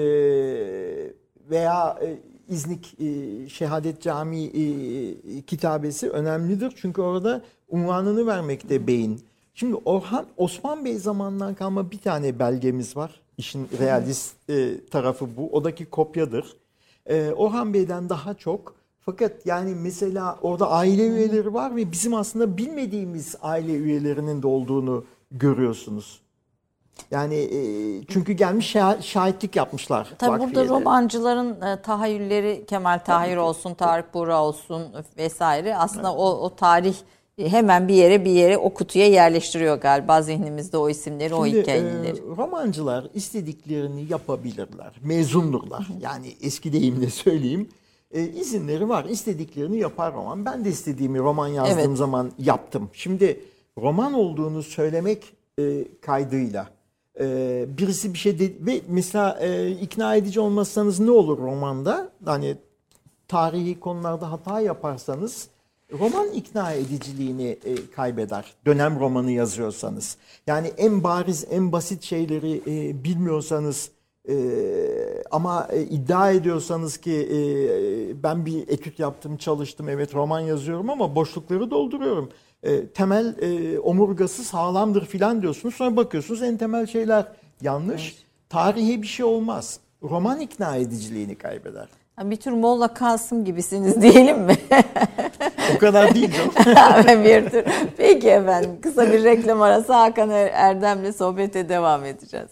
[SPEAKER 2] veya e, İznik e, Şehadet Camii e, kitabesi önemlidir. Çünkü orada unvanını vermekte beyin. Şimdi Orhan Osman Bey zamanından kalma bir tane belgemiz var. İşin realist e, tarafı bu. Odaki kopyadır. E, Orhan Bey'den daha çok fakat yani mesela orada aile üyeleri var ve bizim aslında bilmediğimiz aile üyelerinin de olduğunu görüyorsunuz. Yani e, çünkü gelmiş şah- şahitlik yapmışlar.
[SPEAKER 1] tabii burada romancıların e, tahayyülleri Kemal Tahir olsun, Tarık Buğra olsun vesaire aslında o, o tarih e, hemen bir yere bir yere o kutuya yerleştiriyor galiba zihnimizde o isimleri, o
[SPEAKER 2] Şimdi,
[SPEAKER 1] hikayeleri.
[SPEAKER 2] e, romancılar istediklerini yapabilirler. Mezundurlar. Yani eski deyimle söyleyeyim. E, izinleri var. İstediklerini yapar roman. Ben de istediğimi roman yazdığım
[SPEAKER 1] Evet.
[SPEAKER 2] zaman yaptım. Şimdi roman olduğunu söylemek e, kaydıyla e, birisi bir şey de, ve mesela e, ikna edici olmazsanız ne olur romanda? Hani tarihi konularda hata yaparsanız roman ikna ediciliğini e, kaybeder. Dönem romanı yazıyorsanız. Yani en bariz, en basit şeyleri e, bilmiyorsanız e, ama e, iddia ediyorsanız ki e, ben bir etüt yaptım, çalıştım, evet roman yazıyorum ama boşlukları dolduruyorum. E, temel e, omurgası sağlamdır filan diyorsunuz. Sonra bakıyorsunuz en temel şeyler yanlış. Tarihe bir şey olmaz. Roman ikna ediciliğini kaybeder.
[SPEAKER 1] Bir tür Molla Kasım gibisiniz diyelim mi?
[SPEAKER 2] O kadar değil canım.
[SPEAKER 1] bir tür. Peki efendim kısa bir reklam arası Hakan Er- Erdem'le sohbete devam edeceğiz.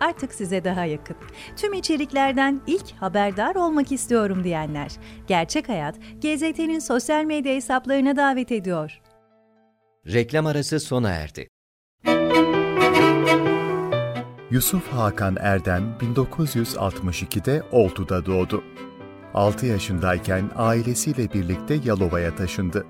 [SPEAKER 5] artık size daha yakın. Tüm içeriklerden ilk haberdar olmak istiyorum diyenler. Gerçek Hayat, GZT'nin sosyal medya hesaplarına davet ediyor.
[SPEAKER 6] Reklam arası sona erdi.
[SPEAKER 7] Yusuf Hakan Erdem 1962'de Oltu'da doğdu. 6 yaşındayken ailesiyle birlikte Yalova'ya taşındı.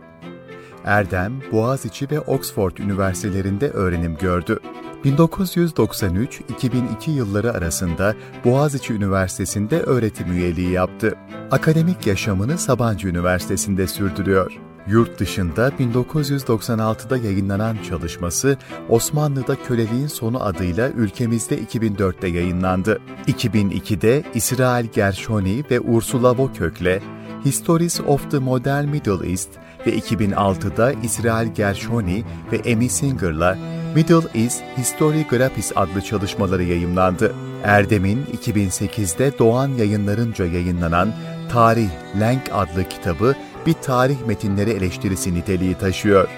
[SPEAKER 7] Erdem, Boğaziçi ve Oxford üniversitelerinde öğrenim gördü. 1993-2002 yılları arasında Boğaziçi Üniversitesi'nde öğretim üyeliği yaptı. Akademik yaşamını Sabancı Üniversitesi'nde sürdürüyor. Yurt dışında 1996'da yayınlanan çalışması Osmanlı'da Köleliğin Sonu adıyla ülkemizde 2004'te yayınlandı. 2002'de İsrail Gershoni ve Ursula Wokök'le Histories of the Modern Middle East ve 2006'da İsrail Gershoni ve Amy Singer'la Middle East History Graphis adlı çalışmaları yayımlandı. Erdem'in 2008'de Doğan yayınlarınca yayınlanan Tarih Lenk adlı kitabı bir tarih metinleri eleştirisi niteliği taşıyor.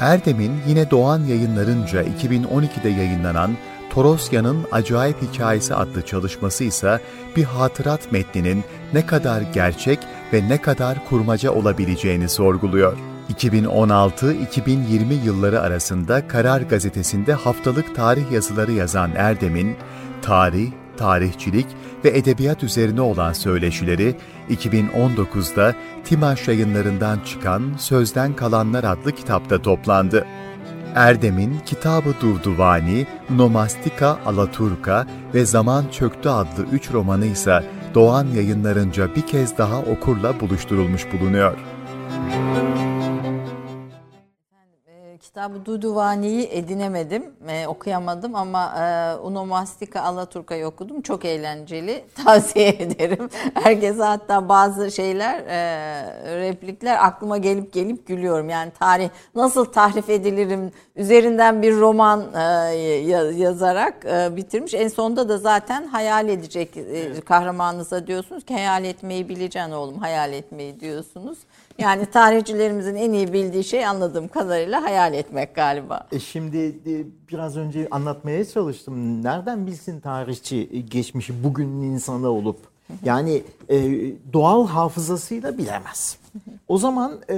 [SPEAKER 7] Erdem'in yine Doğan yayınlarınca 2012'de yayınlanan Torosya'nın Acayip Hikayesi adlı çalışması ise bir hatırat metninin ne kadar gerçek ve ne kadar kurmaca olabileceğini sorguluyor. 2016-2020 yılları arasında Karar Gazetesi'nde haftalık tarih yazıları yazan Erdem'in tarih, tarihçilik ve edebiyat üzerine olan söyleşileri 2019'da Timaş yayınlarından çıkan Sözden Kalanlar adlı kitapta toplandı. Erdem'in Kitabı Durduvani, Nomastika Alaturka ve Zaman Çöktü adlı üç romanı ise Doğan yayınlarınca bir kez daha okurla buluşturulmuş bulunuyor.
[SPEAKER 1] E, kitabı Duduvani'yi edinemedim, e, okuyamadım ama e, Unomastika Alaturka'yı okudum. Çok eğlenceli, tavsiye ederim. Herkese hatta bazı şeyler, e, replikler aklıma gelip gelip gülüyorum. Yani tarih nasıl tahrif edilirim üzerinden bir roman e, ya- yazarak e, bitirmiş. En sonunda da zaten hayal edecek e, kahramanınıza diyorsunuz ki hayal etmeyi bileceksin oğlum, hayal etmeyi diyorsunuz. Yani tarihçilerimizin en iyi bildiği şey anladığım kadarıyla hayal etmek galiba.
[SPEAKER 2] E şimdi e, biraz önce anlatmaya çalıştım. Nereden bilsin tarihçi e, geçmişi bugünün insanı olup? Yani e, doğal hafızasıyla bilemez. O zaman e,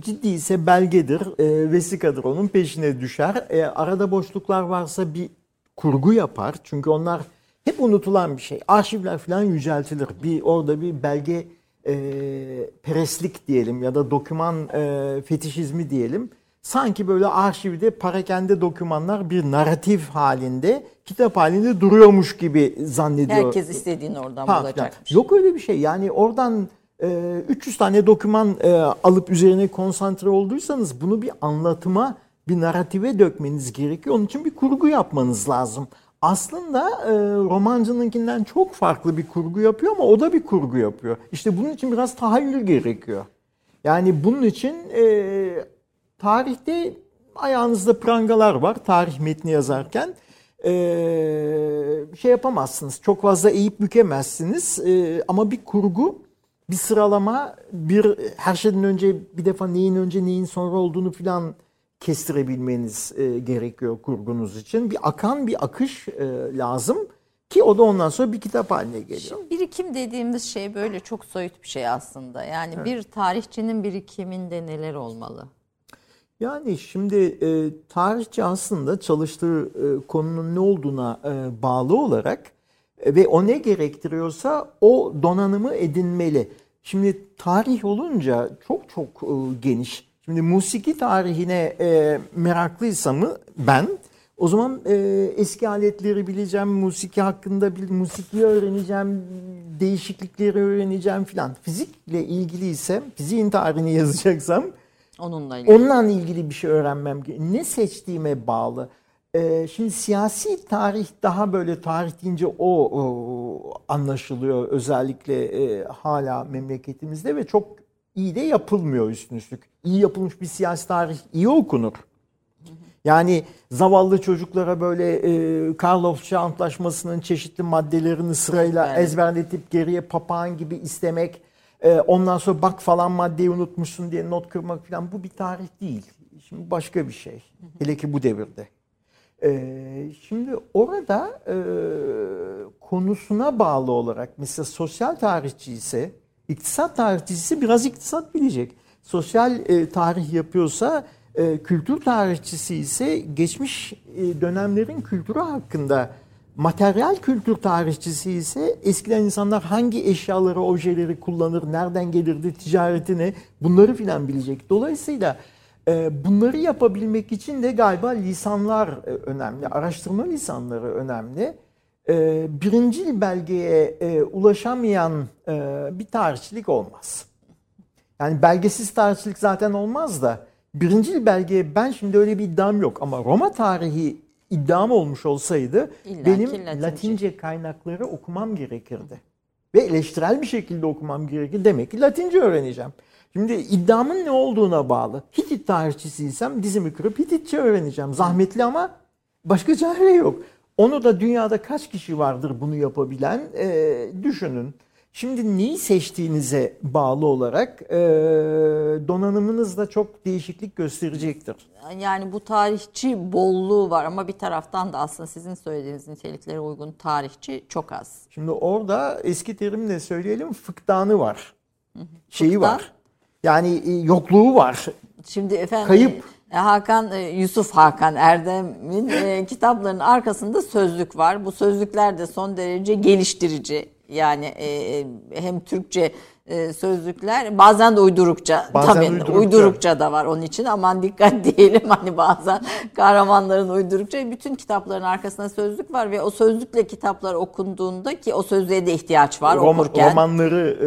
[SPEAKER 2] ciddi ise belgedir, e, vesikadır onun peşine düşer. E, arada boşluklar varsa bir kurgu yapar. Çünkü onlar hep unutulan bir şey. Arşivler falan yüceltilir. Bir orada bir belge e, pereslik diyelim ya da doküman e, fetişizmi diyelim. Sanki böyle arşivde parakende dokümanlar bir narratif halinde, kitap halinde duruyormuş gibi zannediyor.
[SPEAKER 1] Herkes istediğini oradan
[SPEAKER 2] Ha,
[SPEAKER 1] bulacakmış.
[SPEAKER 2] Yok öyle bir şey. Yani oradan e, 300 tane doküman e, alıp üzerine konsantre olduysanız bunu bir anlatıma, bir narrative dökmeniz gerekiyor. Onun için bir kurgu yapmanız lazım. Aslında e, romancınınkinden çok farklı bir kurgu yapıyor ama o da bir kurgu yapıyor. İşte bunun için biraz tahayyül gerekiyor. Yani bunun için e, tarihte ayağınızda prangalar var tarih metni yazarken. E, şey yapamazsınız. Çok fazla eğip bükemezsiniz. E, ama bir kurgu, bir sıralama, bir her şeyden önce bir defa neyin önce neyin sonra olduğunu filan kestirebilmeniz e, gerekiyor kurgunuz için. Bir akan bir akış e, lazım ki o da ondan sonra bir kitap haline geliyor.
[SPEAKER 1] Şimdi birikim dediğimiz şey böyle çok soyut bir şey aslında. Yani bir tarihçinin birikiminde neler olmalı?
[SPEAKER 2] Yani şimdi e, tarihçi aslında çalıştığı e, konunun ne olduğuna e, bağlı olarak e, ve o ne gerektiriyorsa o donanımı edinmeli. Şimdi tarih olunca çok çok e, geniş. Şimdi musiki tarihine e, meraklıysa mı ben o zaman e, eski aletleri bileceğim, musiki hakkında bil, musikiyi öğreneceğim, değişiklikleri öğreneceğim filan. Fizikle ilgili ise fiziğin tarihini yazacaksam
[SPEAKER 1] Onunla ilgili.
[SPEAKER 2] Onunla ilgili bir şey öğrenmem gerekiyor. Ne seçtiğime bağlı. Ee, şimdi siyasi tarih daha böyle tarih deyince o, o anlaşılıyor özellikle e, hala memleketimizde ve çok iyi de yapılmıyor üstün üstlük. İyi yapılmış bir siyasi tarih iyi okunur. Yani zavallı çocuklara böyle e, Karlofça Antlaşması'nın çeşitli maddelerini sırayla
[SPEAKER 1] Ezberle.
[SPEAKER 2] ezberletip geriye papağan gibi istemek, e, ondan sonra bak falan maddeyi unutmuşsun diye not kırmak falan bu bir tarih değil. Şimdi başka bir şey. Hele ki bu devirde. Ee, şimdi orada e, konusuna bağlı olarak mesela sosyal tarihçi ise iktisat tarihçisi biraz iktisat bilecek. Sosyal e, tarih yapıyorsa e, kültür tarihçisi ise geçmiş e, dönemlerin kültürü hakkında materyal kültür tarihçisi ise eskiden insanlar hangi eşyaları, objeleri kullanır, nereden gelirdi, ticareti ne bunları filan bilecek. Dolayısıyla e, bunları yapabilmek için de galiba lisanlar e, önemli, araştırma lisanları önemli. E, Birincil belgeye e, ulaşamayan e, bir tarihçilik olmaz. Yani belgesiz tarihçilik zaten olmaz da birincil belgeye ben şimdi öyle bir iddiam yok ama Roma tarihi iddiam olmuş olsaydı
[SPEAKER 1] İlla
[SPEAKER 2] benim
[SPEAKER 1] Latince.
[SPEAKER 2] Latince. kaynakları okumam gerekirdi. Ve eleştirel bir şekilde okumam gerekir. Demek ki Latince öğreneceğim. Şimdi iddiamın ne olduğuna bağlı. Hitit tarihçisiysem dizimi kırıp Hititçe öğreneceğim. Zahmetli ama başka çare yok. Onu da dünyada kaç kişi vardır bunu yapabilen Ee, düşünün. Şimdi neyi seçtiğinize bağlı olarak e, donanımınız da çok değişiklik gösterecektir.
[SPEAKER 1] Yani bu tarihçi bolluğu var ama bir taraftan da aslında sizin söylediğiniz niteliklere uygun tarihçi çok az.
[SPEAKER 2] Şimdi orada eski terimle söyleyelim fıktanı var. Şeyi
[SPEAKER 1] Fıktan?
[SPEAKER 2] var. Yani e, yokluğu var.
[SPEAKER 1] Şimdi efendim
[SPEAKER 2] Kayıp.
[SPEAKER 1] E, Hakan e, Yusuf Hakan Erdem'in e, kitaplarının arkasında sözlük var. Bu sözlükler de son derece geliştirici. Yani hem Türkçe e, sözlükler bazen de uydurukça
[SPEAKER 2] Bazen
[SPEAKER 1] tabii
[SPEAKER 2] uydurukça.
[SPEAKER 1] uydurukça da var onun için aman dikkat diyelim hani bazen kahramanların uydurukça bütün kitapların arkasında sözlük var ve o sözlükle kitaplar okunduğunda ki o sözlüğe de ihtiyaç var
[SPEAKER 2] Roma-
[SPEAKER 1] okurken.
[SPEAKER 2] Romanları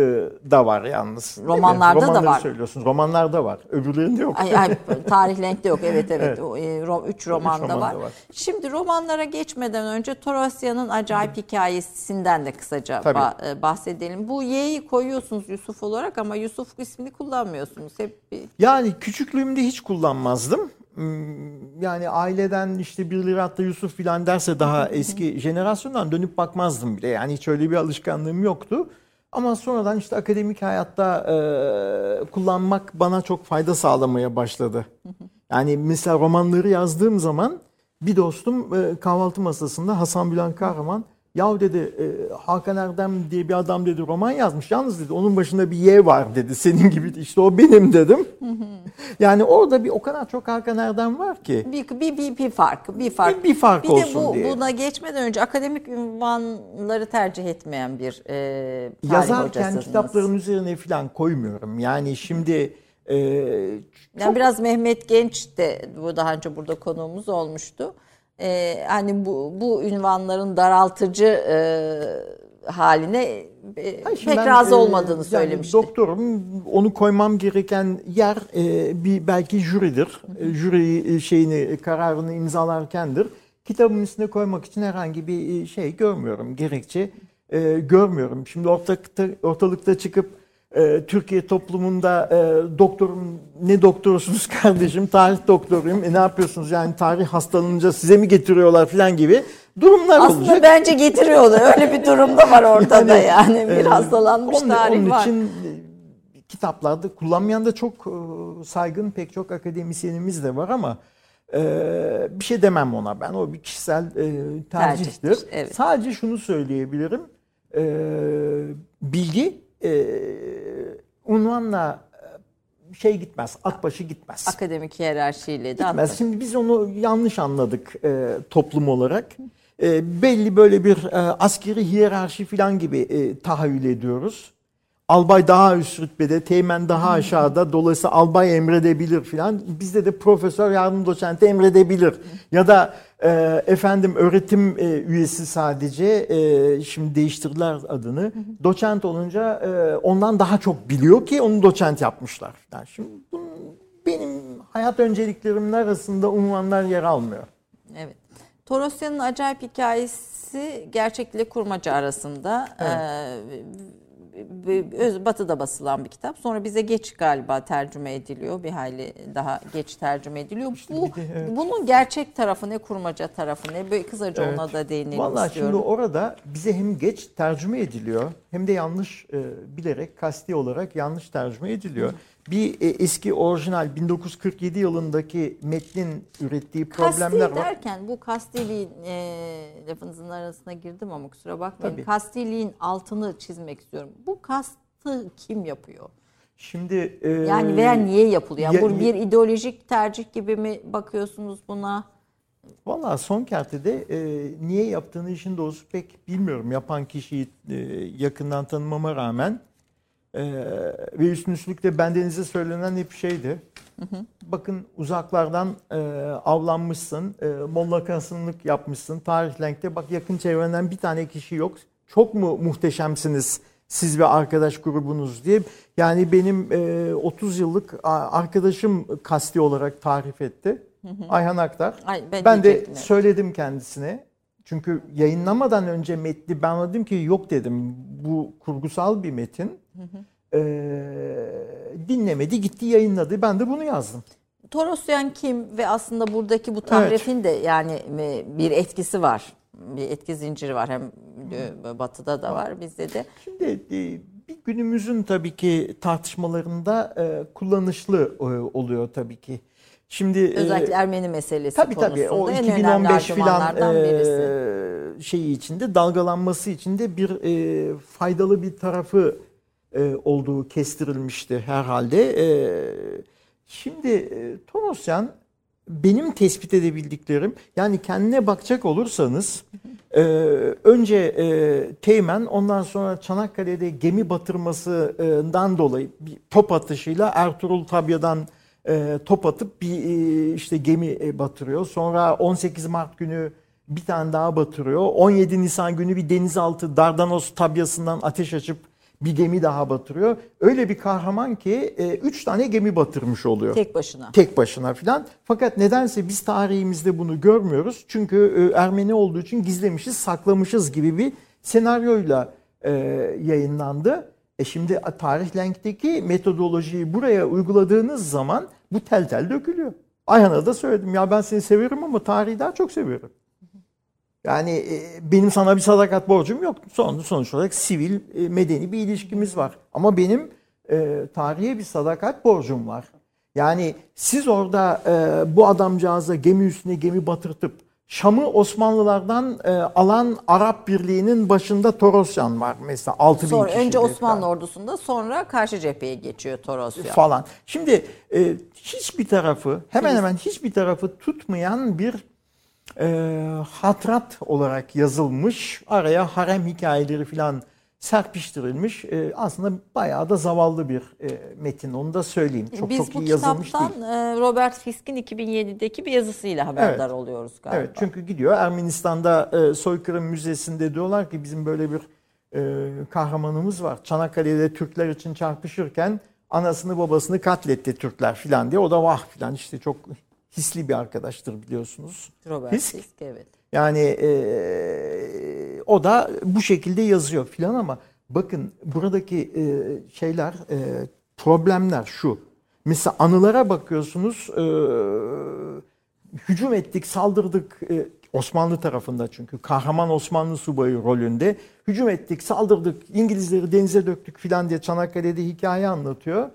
[SPEAKER 2] e, da var yalnız.
[SPEAKER 1] Romanlarda da var.
[SPEAKER 2] söylüyorsunuz. Romanlarda var. Öbürlerinde yok.
[SPEAKER 1] Ay, ay, tarih lenkte yok evet evet.
[SPEAKER 2] Evet.
[SPEAKER 1] O, e, üç romanda
[SPEAKER 2] romanda
[SPEAKER 1] var.
[SPEAKER 2] var.
[SPEAKER 1] Şimdi romanlara geçmeden önce Torosya'nın acayip hikayesinden de kısaca
[SPEAKER 2] Tabii.
[SPEAKER 1] e, bahsedelim. Bu Y'yi koyuyorsunuz Yusuf olarak ama Yusuf ismini kullanmıyorsunuz. Hep bir
[SPEAKER 2] Yani küçüklüğümde hiç kullanmazdım. Hmm, Yani aileden işte birileri hatta Yusuf filan derse daha eski jenerasyondan dönüp bakmazdım bile. Yani hiç öyle bir alışkanlığım yoktu. Ama sonradan işte akademik hayatta e, kullanmak bana çok fayda sağlamaya başladı. Yani mesela romanları yazdığım zaman bir dostum e, kahvaltı masasında Hasan Bülent Kahraman Yahu dedi e, Hakan Erdem diye bir adam dedi roman yazmış. Yalnız dedi onun başında bir Y var dedi. Senin gibi işte o benim dedim. yani orada bir o kadar çok Hakan Erdem var ki.
[SPEAKER 1] bir, bir, bir, bir fark. Bir fark.
[SPEAKER 2] Bir- bir fark
[SPEAKER 1] bir de
[SPEAKER 2] olsun
[SPEAKER 1] bu,
[SPEAKER 2] diye.
[SPEAKER 1] buna geçmeden önce akademik ünvanları tercih etmeyen bir e,
[SPEAKER 2] Yazarken kitapların üzerine falan koymuyorum. Yani şimdi e,
[SPEAKER 1] Yani biraz Mehmet Genç de bu daha önce burada konuğumuz olmuştu. Ee, hani bu bu ünvanların daraltıcı e, haline e,
[SPEAKER 2] Hayır,
[SPEAKER 1] pek
[SPEAKER 2] ben,
[SPEAKER 1] razı
[SPEAKER 2] e,
[SPEAKER 1] olmadığını
[SPEAKER 2] yani
[SPEAKER 1] söylemişti.
[SPEAKER 2] doktorum onu koymam gereken yer e, bir belki jüridir. E, Jüri e, şeyini e, kararını imzalarkendir. Kitabın üstüne koymak için herhangi bir e, şey görmüyorum. Gerekçe e, görmüyorum. Şimdi ortalıkta, ortalıkta çıkıp e, Türkiye toplumunda e, doktorum ne doktorusunuz kardeşim tarih doktoruyum e, ne yapıyorsunuz yani tarih hastalanınca size mi getiriyorlar falan gibi durumlar
[SPEAKER 1] Aslında
[SPEAKER 2] olacak.
[SPEAKER 1] bence getiriyordu. Öyle bir durum da var ortada yani. Bir
[SPEAKER 2] e,
[SPEAKER 1] hastalanmış
[SPEAKER 2] onun,
[SPEAKER 1] tarih
[SPEAKER 2] onun
[SPEAKER 1] var.
[SPEAKER 2] için e, kitaplarda kullanmayan da çok e, saygın pek çok akademisyenimiz de var ama bir şey demem ona ben. O bir kişisel e, tercihtir.
[SPEAKER 1] Tercihtir, evet.
[SPEAKER 2] Sadece şunu söyleyebilirim. Bilgi e, unvanla şey gitmez, at başı gitmez.
[SPEAKER 1] Akademik hiyerarşiyle de
[SPEAKER 2] Gitmez. Şimdi biz onu yanlış anladık e, toplum olarak. E, belli böyle bir e, askeri hiyerarşi falan gibi e, tahayyül ediyoruz. Albay daha üst rütbede, teğmen daha aşağıda. Dolayısıyla albay emredebilir falan. Bizde de profesör, yardım doçenti emredebilir. Ya da e, efendim öğretim e, üyesi sadece, e, şimdi değiştirdiler adını. Doçent olunca e, ondan daha çok biliyor ki onu doçent yapmışlar. Yani şimdi bunun, benim hayat önceliklerimin arasında unvanlar yer almıyor.
[SPEAKER 1] Evet. Torosya'nın acayip hikayesi gerçekle kurmaca arasında. Ee, b- öz- batıda basılan bir kitap. Sonra bize geç galiba tercüme ediliyor. Bir hayli daha geç tercüme ediliyor. Bu
[SPEAKER 2] bir de, evet.
[SPEAKER 1] bunun gerçek tarafı ne, kurmaca tarafı ne? Böyle kısaca
[SPEAKER 2] Evet.
[SPEAKER 1] ona da değinelim
[SPEAKER 2] Vallahi
[SPEAKER 1] istiyorum.
[SPEAKER 2] şimdi orada bize hem geç tercüme ediliyor hem de yanlış e, bilerek kasti olarak yanlış tercüme ediliyor. Bir e, eski orijinal 1947 yılındaki metnin ürettiği problemler
[SPEAKER 1] Kasti
[SPEAKER 2] var.
[SPEAKER 1] derken bu kastiliğin e, lafınızın arasına girdim ama kusura bakmayın.
[SPEAKER 2] Tabii.
[SPEAKER 1] Kastiliğin altını çizmek istiyorum. Bu kastı kim yapıyor?
[SPEAKER 2] Şimdi e,
[SPEAKER 1] Yani veya niye yapılıyor? Yani
[SPEAKER 2] ya-
[SPEAKER 1] bu bir ideolojik tercih gibi mi bakıyorsunuz buna?
[SPEAKER 2] Valla son kertede e, niye yaptığını işin doğrusu pek bilmiyorum. Yapan kişiyi e, yakından tanımama rağmen e, ve üstün üstlük de bendenize söylenen hep şeydi. Bakın uzaklardan e, avlanmışsın, e, mollakasınlık yapmışsın, tarih renkte bak yakın çevrenden bir tane kişi yok. Çok mu muhteşemsiniz siz ve arkadaş grubunuz diye. Yani benim e, 30 yıllık arkadaşım kasti olarak tarif etti. Ayhan Aktar.
[SPEAKER 1] Ay, ben
[SPEAKER 2] ben de söyledim kendisine. Çünkü yayınlamadan önce metni ben dedim ki yok dedim bu kurgusal bir metin. Ee, dinlemedi gitti yayınladı. Ben de bunu yazdım.
[SPEAKER 1] Torosyan kim ve aslında buradaki bu tahrifin de yani e, bir etkisi var. Bir etki zinciri var. Hem e, batıda da var bizde de.
[SPEAKER 2] Şimdi e, bir günümüzün tabii ki tartışmalarında kullanışlı oluyor tabii ki. Şimdi
[SPEAKER 1] Özellikle Ermeni meselesi
[SPEAKER 2] Tabii
[SPEAKER 1] konusunda
[SPEAKER 2] tabii o
[SPEAKER 1] en önemli
[SPEAKER 2] 2015 filan e, şeyi içinde dalgalanması içinde bir e, faydalı bir tarafı e, olduğu kestirilmişti herhalde. E, şimdi e, Torosyan benim tespit edebildiklerim yani kendine bakacak olursanız e, önce e, Teğmen ondan sonra Çanakkale'de gemi batırmasından dolayı bir top atışıyla Ertuğrul Tabya'dan e, top atıp bir e, işte gemi e, batırıyor. Sonra 18 Mart günü bir tane daha batırıyor. 17 Nisan günü bir denizaltı Dardanos tabyasından ateş açıp bir gemi daha batırıyor. Öyle bir kahraman ki 3 tane gemi batırmış oluyor
[SPEAKER 1] Tek başına.
[SPEAKER 2] tek başına filan. Fakat nedense biz tarihimizde bunu görmüyoruz. Çünkü e, Ermeni olduğu için gizlemişiz, saklamışız gibi bir senaryoyla e, yayınlandı. E şimdi tarih lenkteki metodolojiyi buraya uyguladığınız zaman bu tel tel dökülüyor. Ayhan'a da söyledim ya ben seni severim ama tarihi daha çok seviyorum. Yani e, benim sana bir sadakat borcum yok. Son, sonuç olarak sivil, e, medeni bir ilişkimiz var. Ama benim e, tarihe bir sadakat borcum var. Yani siz orada e, bu adamcağıza gemi üstüne gemi batırtıp Şam'ı Osmanlılardan e, alan Arap Birliği'nin başında Torosyan var mesela 6000
[SPEAKER 1] Sonra
[SPEAKER 2] kişi
[SPEAKER 1] önce Osmanlı
[SPEAKER 2] falan
[SPEAKER 1] ordusunda sonra karşı cepheye geçiyor Torosyan.
[SPEAKER 2] falan. Şimdi e, hiçbir tarafı hemen hemen hiçbir tarafı tutmayan bir e, hatrat olarak yazılmış. Araya harem hikayeleri falan serpiştirilmiş. E, aslında bayağı da zavallı bir e, metin onu da söyleyeyim. Çok
[SPEAKER 1] Biz
[SPEAKER 2] çok iyi yazılmış değil.
[SPEAKER 1] e, Robert Fisk'in 2007'deki bir yazısıyla haberdar
[SPEAKER 2] Evet.
[SPEAKER 1] oluyoruz galiba.
[SPEAKER 2] Evet çünkü gidiyor Ermenistan'da e, soykırım müzesinde diyorlar ki bizim böyle bir e, kahramanımız var. Çanakkale'de Türkler için çarpışırken anasını babasını katletti Türkler filan diye. O da vah filan işte çok hisli bir arkadaştır biliyorsunuz.
[SPEAKER 1] Robert
[SPEAKER 2] Fisk.
[SPEAKER 1] Fisk, evet.
[SPEAKER 2] Yani e, o da bu şekilde yazıyor filan ama bakın buradaki e, şeyler e, problemler şu. Mesela anılara bakıyorsunuz e, hücum ettik saldırdık e, Osmanlı tarafında çünkü kahraman Osmanlı subayı rolünde hücum ettik saldırdık İngilizleri denize döktük filan diye Çanakkale'de hikaye anlatıyor.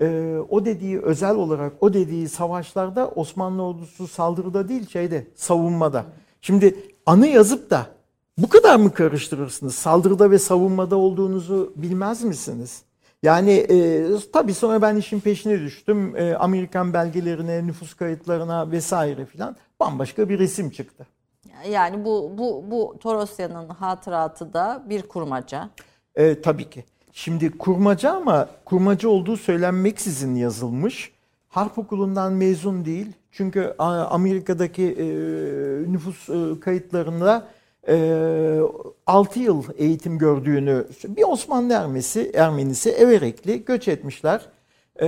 [SPEAKER 2] E, o dediği özel olarak o dediği savaşlarda Osmanlı ordusu saldırıda değil şeyde savunmada. Şimdi anı yazıp da bu kadar mı karıştırırsınız? Saldırıda ve savunmada olduğunuzu bilmez misiniz? Yani e, tabii sonra ben işin peşine düştüm. E, Amerikan belgelerine, nüfus kayıtlarına vesaire filan bambaşka bir resim çıktı.
[SPEAKER 1] Yani bu bu bu Torosyan'ın hatıratı da bir kurmaca.
[SPEAKER 2] E, tabii ki. Şimdi kurmaca ama kurmaca olduğu söylenmeksizin yazılmış. Harp okulundan mezun değil. Çünkü Amerika'daki e, nüfus e, kayıtlarında e, 6 yıl eğitim gördüğünü bir Osmanlı Ermesi, Ermenisi Everekli göç etmişler. E,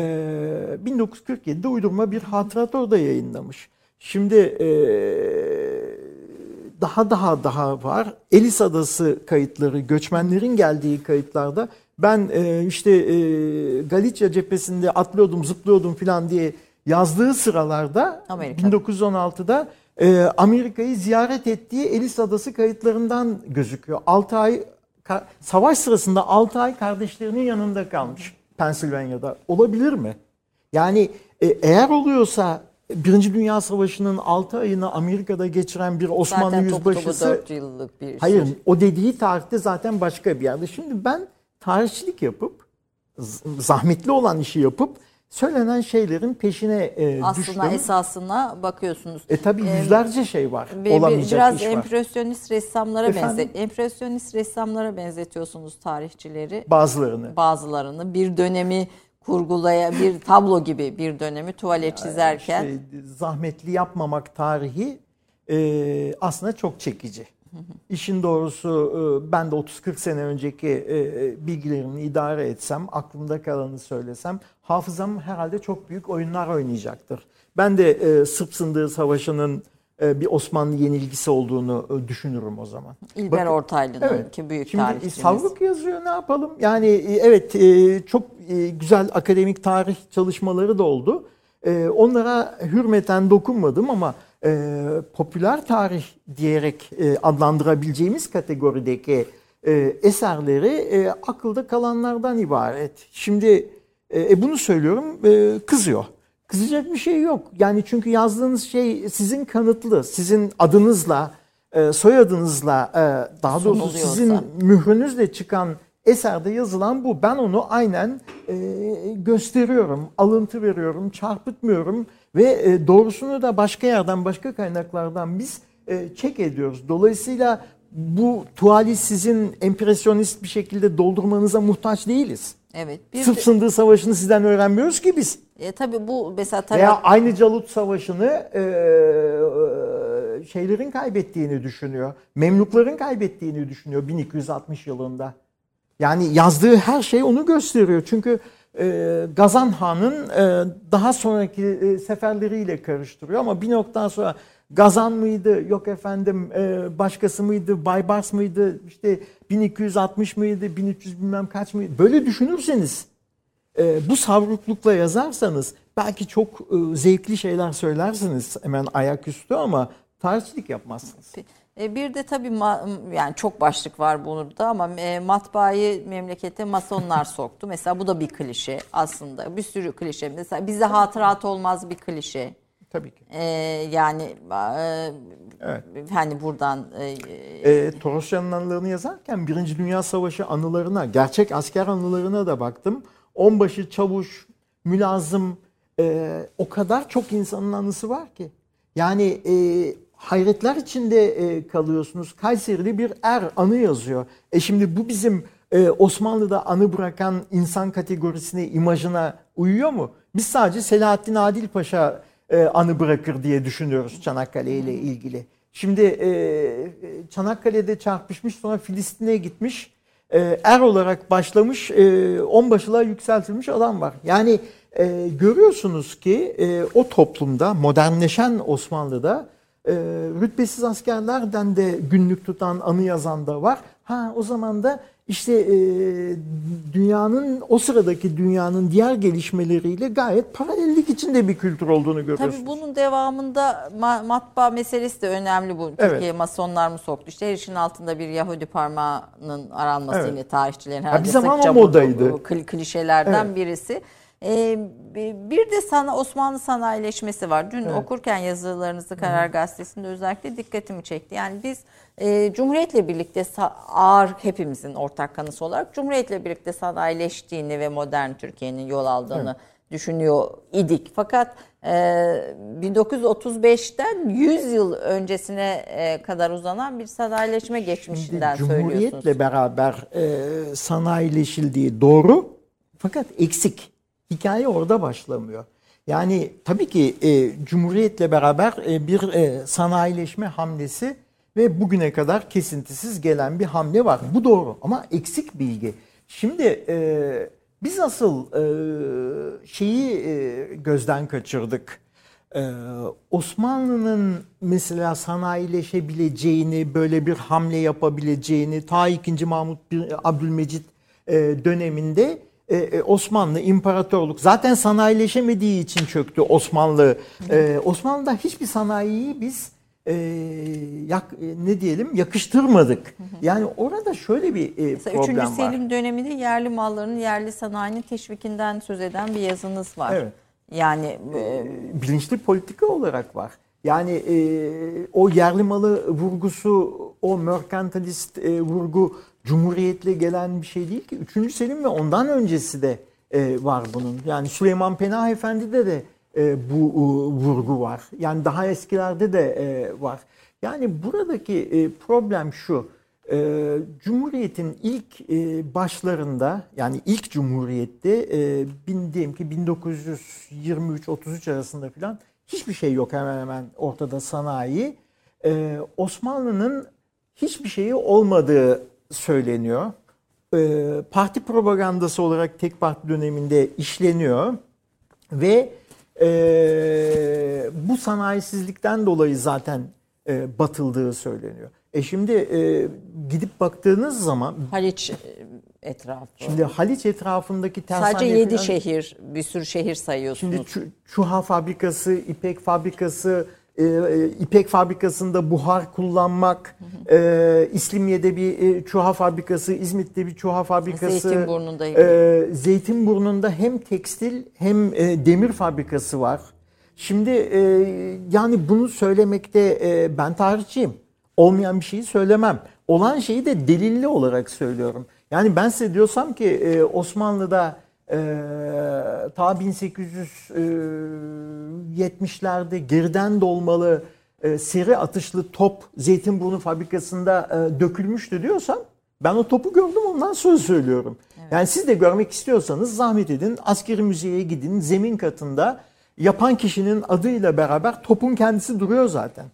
[SPEAKER 2] 1947'de uydurma bir hatırat orada yayınlamış. Şimdi e, daha daha daha var. Elis Adası kayıtları, göçmenlerin geldiği kayıtlarda ben e, işte e, Galicia cephesinde atlıyordum, zıplıyordum falan diye yazdığı sıralarda
[SPEAKER 1] Amerika.
[SPEAKER 2] 1916'da e, Amerika'yı ziyaret ettiği Elis Adası kayıtlarından gözüküyor. 6 ay savaş sırasında 6 ay kardeşlerinin yanında kalmış Pennsylvania'da. Olabilir mi? Yani e, eğer oluyorsa Birinci Dünya Savaşı'nın 6 ayını Amerika'da geçiren bir Osmanlı
[SPEAKER 1] Zaten topu topu
[SPEAKER 2] yüzbaşısı
[SPEAKER 1] 4 yıllık bir
[SPEAKER 2] Hayır,
[SPEAKER 1] şey.
[SPEAKER 2] o dediği tarihte zaten başka bir yerde. Şimdi ben tarihçilik yapıp zahmetli olan işi yapıp söylenen şeylerin peşine e,
[SPEAKER 1] Aslında
[SPEAKER 2] düştüm.
[SPEAKER 1] esasına bakıyorsunuz.
[SPEAKER 2] E tabi
[SPEAKER 1] Ee,
[SPEAKER 2] yüzlerce şey var.
[SPEAKER 1] Bir-
[SPEAKER 2] Olamayacak
[SPEAKER 1] biraz
[SPEAKER 2] iş var.
[SPEAKER 1] empresyonist ressamlara
[SPEAKER 2] Efendim?
[SPEAKER 1] benze empresyonist ressamlara benzetiyorsunuz tarihçileri.
[SPEAKER 2] Bazılarını.
[SPEAKER 1] Bazılarını bir dönemi kurgulaya bir tablo gibi bir dönemi tuvale çizerken
[SPEAKER 2] İşte zahmetli yapmamak tarihi e, aslında çok çekici. İşin doğrusu e, ben de 30-40 sene önceki e, bilgilerimi idare etsem, aklımda kalanı söylesem hafızam herhalde çok büyük oyunlar oynayacaktır. Ben de e, Sırp Sındığı Savaşı'nın e, bir Osmanlı yenilgisi olduğunu e, düşünürüm o zaman.
[SPEAKER 1] İlber
[SPEAKER 2] Bakın-
[SPEAKER 1] Ortaylı'nın
[SPEAKER 2] Evet.
[SPEAKER 1] ki büyük
[SPEAKER 2] Şimdi
[SPEAKER 1] tarihçimiz.
[SPEAKER 2] Savruk yazıyor ne yapalım? Yani e, evet e, çok e, güzel akademik tarih çalışmaları da oldu. E, Onlara hürmeten dokunmadım ama e, popüler tarih diyerek e, adlandırabileceğimiz kategorideki e, eserleri e, akılda kalanlardan ibaret. Şimdi e, e, bunu söylüyorum e, kızıyor. Kızacak bir şey yok. Yani çünkü yazdığınız şey sizin kanıtlı, sizin adınızla, e, soyadınızla, e, daha doğrusu
[SPEAKER 1] Sunuluyorsa.
[SPEAKER 2] sizin mührünüzle çıkan eserde yazılan bu. Ben onu aynen e, gösteriyorum, alıntı veriyorum, çarpıtmıyorum ve e, doğrusunu da başka yerden, başka kaynaklardan biz çek ediyoruz. Dolayısıyla bu tuvali sizin empresyonist bir şekilde doldurmanıza muhtaç değiliz.
[SPEAKER 1] Evet. Bir
[SPEAKER 2] Sırp
[SPEAKER 1] de,
[SPEAKER 2] Sındığı Savaşı'nı sizden öğrenmiyoruz ki biz.
[SPEAKER 1] e, tabii bu mesela tabii
[SPEAKER 2] Veya aynı Calut Savaşı'nı e, e, şeylerin kaybettiğini düşünüyor. Memlukların kaybettiğini düşünüyor 1260 yılında. Yani yazdığı her şey onu gösteriyor. Çünkü Gazan Han'ın e, daha sonraki e, seferleriyle karıştırıyor. Ama bir noktadan sonra Gazan mıydı yok efendim e, başkası mıydı Baybars mıydı işte 1260 mıydı 1300 bilmem kaç mıydı? Böyle düşünürseniz e, bu savruklukla yazarsanız belki çok e, zevkli şeyler söylersiniz. Hemen ayaküstü ama tarihçilik yapmazsınız.
[SPEAKER 1] E, Bir de tabii yani çok başlık var burada ama e, matbaayı memlekete masonlar soktu. Mesela bu da bir klişe aslında. Bir sürü klişe. Mesela bize hatırat olmaz bir klişe.
[SPEAKER 2] Tabii ki.
[SPEAKER 1] E, yani e,
[SPEAKER 2] Evet.
[SPEAKER 1] hani buradan e,
[SPEAKER 2] E, Torosyan'ın anılarını yazarken Birinci Dünya Savaşı anılarına, gerçek asker anılarına da baktım. Onbaşı, çavuş, mülazım e, o kadar çok insanın anısı var ki. Yani e, hayretler içinde e, kalıyorsunuz. Kayserili bir er anı yazıyor. E şimdi bu bizim e, Osmanlı'da anı bırakan insan kategorisine, imajına uyuyor mu? Biz sadece Selahaddin Adil Paşa e, anı bırakır diye düşünüyoruz Çanakkale ile ilgili. Şimdi Çanakkale'de çarpışmış sonra Filistin'e gitmiş. Er olarak başlamış onbaşılığa yükseltilmiş adam var. Yani görüyorsunuz ki o toplumda modernleşen Osmanlı'da e, rütbesiz askerlerden de günlük tutan anı yazan da var. Ha o zaman da işte e, dünyanın o sıradaki dünyanın diğer gelişmeleriyle gayet paralellik içinde bir kültür olduğunu görüyorsunuz.
[SPEAKER 1] Tabii bunun devamında ma- matbaa meselesi de önemli bu.
[SPEAKER 2] Evet.
[SPEAKER 1] Türkiye masonlar mı soktu? İşte her işin altında bir Yahudi parmağının aranması
[SPEAKER 2] Evet.
[SPEAKER 1] yine tarihçilerin
[SPEAKER 2] bir
[SPEAKER 1] herhalde
[SPEAKER 2] zaman
[SPEAKER 1] sıkça
[SPEAKER 2] o
[SPEAKER 1] bu-
[SPEAKER 2] modaydı.
[SPEAKER 1] bu kli- klişelerden
[SPEAKER 2] Evet.
[SPEAKER 1] birisi. Ee, bir de sana Osmanlı sanayileşmesi var. Dün
[SPEAKER 2] Evet.
[SPEAKER 1] okurken yazılarınızı Karar Gazetesi'nde özellikle dikkatimi çekti. Yani biz e, Cumhuriyet'le birlikte ağır hepimizin ortak kanısı olarak Cumhuriyet'le birlikte sanayileştiğini ve modern Türkiye'nin yol aldığını düşünüyor idik. Fakat e, 1935'ten 100 yıl öncesine e, kadar uzanan bir sanayileşme geçmişinden
[SPEAKER 2] Şimdi
[SPEAKER 1] söylüyorsunuz.
[SPEAKER 2] Cumhuriyetle beraber e, sanayileşildiği doğru fakat eksik. Hikaye orada başlamıyor. Yani tabii ki e, Cumhuriyetle beraber e, bir e, sanayileşme hamlesi ve bugüne kadar kesintisiz gelen bir hamle var. Bu doğru ama eksik bilgi. Şimdi e, biz asıl e, şeyi e, gözden kaçırdık. Ee, Osmanlı'nın mesela sanayileşebileceğini, böyle bir hamle yapabileceğini ta 2. Mahmut Abdülmecit e, döneminde e, e, Osmanlı İmparatorluk zaten sanayileşemediği için çöktü Osmanlı. E, Osmanlı'da hiçbir sanayiyi biz e, yak, ne diyelim yakıştırmadık. Yani orada şöyle bir e,
[SPEAKER 1] Mesela
[SPEAKER 2] problem
[SPEAKER 1] 3.
[SPEAKER 2] var.
[SPEAKER 1] Selim döneminde yerli malların yerli sanayinin teşvikinden söz eden bir yazınız var.
[SPEAKER 2] Evet.
[SPEAKER 1] Yani e,
[SPEAKER 2] bilinçli politika olarak var. Yani e, o yerli malı vurgusu, o merkantilist e, vurgu Cumhuriyetle gelen bir şey değil ki. Üçüncü Selim ve ondan öncesi de e, var bunun. Yani Süleyman Penah Efendi'de de e, bu e, vurgu var. Yani daha eskilerde de e, var. Yani buradaki e, problem şu. E, Cumhuriyet'in ilk e, başlarında yani ilk Cumhuriyet'te e, bin, diyelim ki 1923-33 arasında falan hiçbir şey yok hemen hemen ortada sanayi. E, Osmanlı'nın hiçbir şeyi olmadığı söyleniyor. E, parti propagandası olarak tek parti döneminde işleniyor ve e, bu sanayisizlikten dolayı zaten e, batıldığı söyleniyor. E şimdi e, gidip baktığınız zaman
[SPEAKER 1] Haliç etrafı.
[SPEAKER 2] şimdi Haliç etrafındaki tersane
[SPEAKER 1] Sadece 7
[SPEAKER 2] falan-
[SPEAKER 1] şehir, bir sürü şehir sayıyorsunuz.
[SPEAKER 2] Şimdi çu- çuha fabrikası, ipek fabrikası, e, e, ipek fabrikasında buhar kullanmak, e, İslimiye'de bir e, çuha fabrikası, İzmit'te bir çuha fabrikası,
[SPEAKER 1] Zeytinburnu'nda
[SPEAKER 2] e, Zeytinburnu'nda hem tekstil hem e, demir fabrikası var. Şimdi e, yani bunu söylemekte e, ben tarihçiyim. Olmayan bir şeyi söylemem. Olan şeyi de delilli olarak söylüyorum. Yani ben size diyorsam ki e, Osmanlı'da e, ta 1870'lerde geriden dolmalı e, seri atışlı top Zeytinburnu fabrikasında e, dökülmüştü diyorsam ben o topu gördüm ondan sonra söylüyorum. Yani siz de görmek istiyorsanız zahmet edin askeri müzeye gidin zemin katında yapan kişinin adıyla beraber topun kendisi duruyor zaten.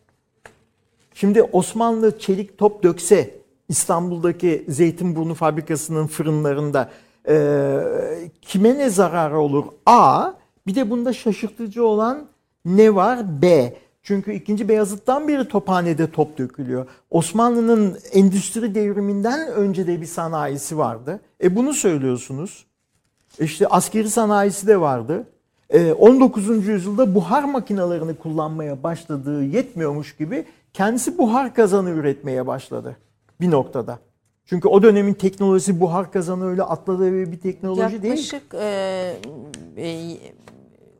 [SPEAKER 2] Şimdi Osmanlı çelik top dökse İstanbul'daki Zeytinburnu fabrikasının fırınlarında e, kime ne zararı olur? A. Bir de bunda şaşırtıcı olan ne var? B. Çünkü 2. Beyazıt'tan beri tophanede top dökülüyor. Osmanlı'nın endüstri devriminden önce de bir sanayisi vardı. E bunu söylüyorsunuz. İşte askeri sanayisi de vardı. Ee, 19. yüzyılda buhar makinalarını kullanmaya başladığı yetmiyormuş gibi kendisi buhar kazanı üretmeye başladı bir noktada. Çünkü o dönemin teknolojisi buhar kazanı öyle atladığı bir teknoloji değil.
[SPEAKER 1] Yaklaşık e, e,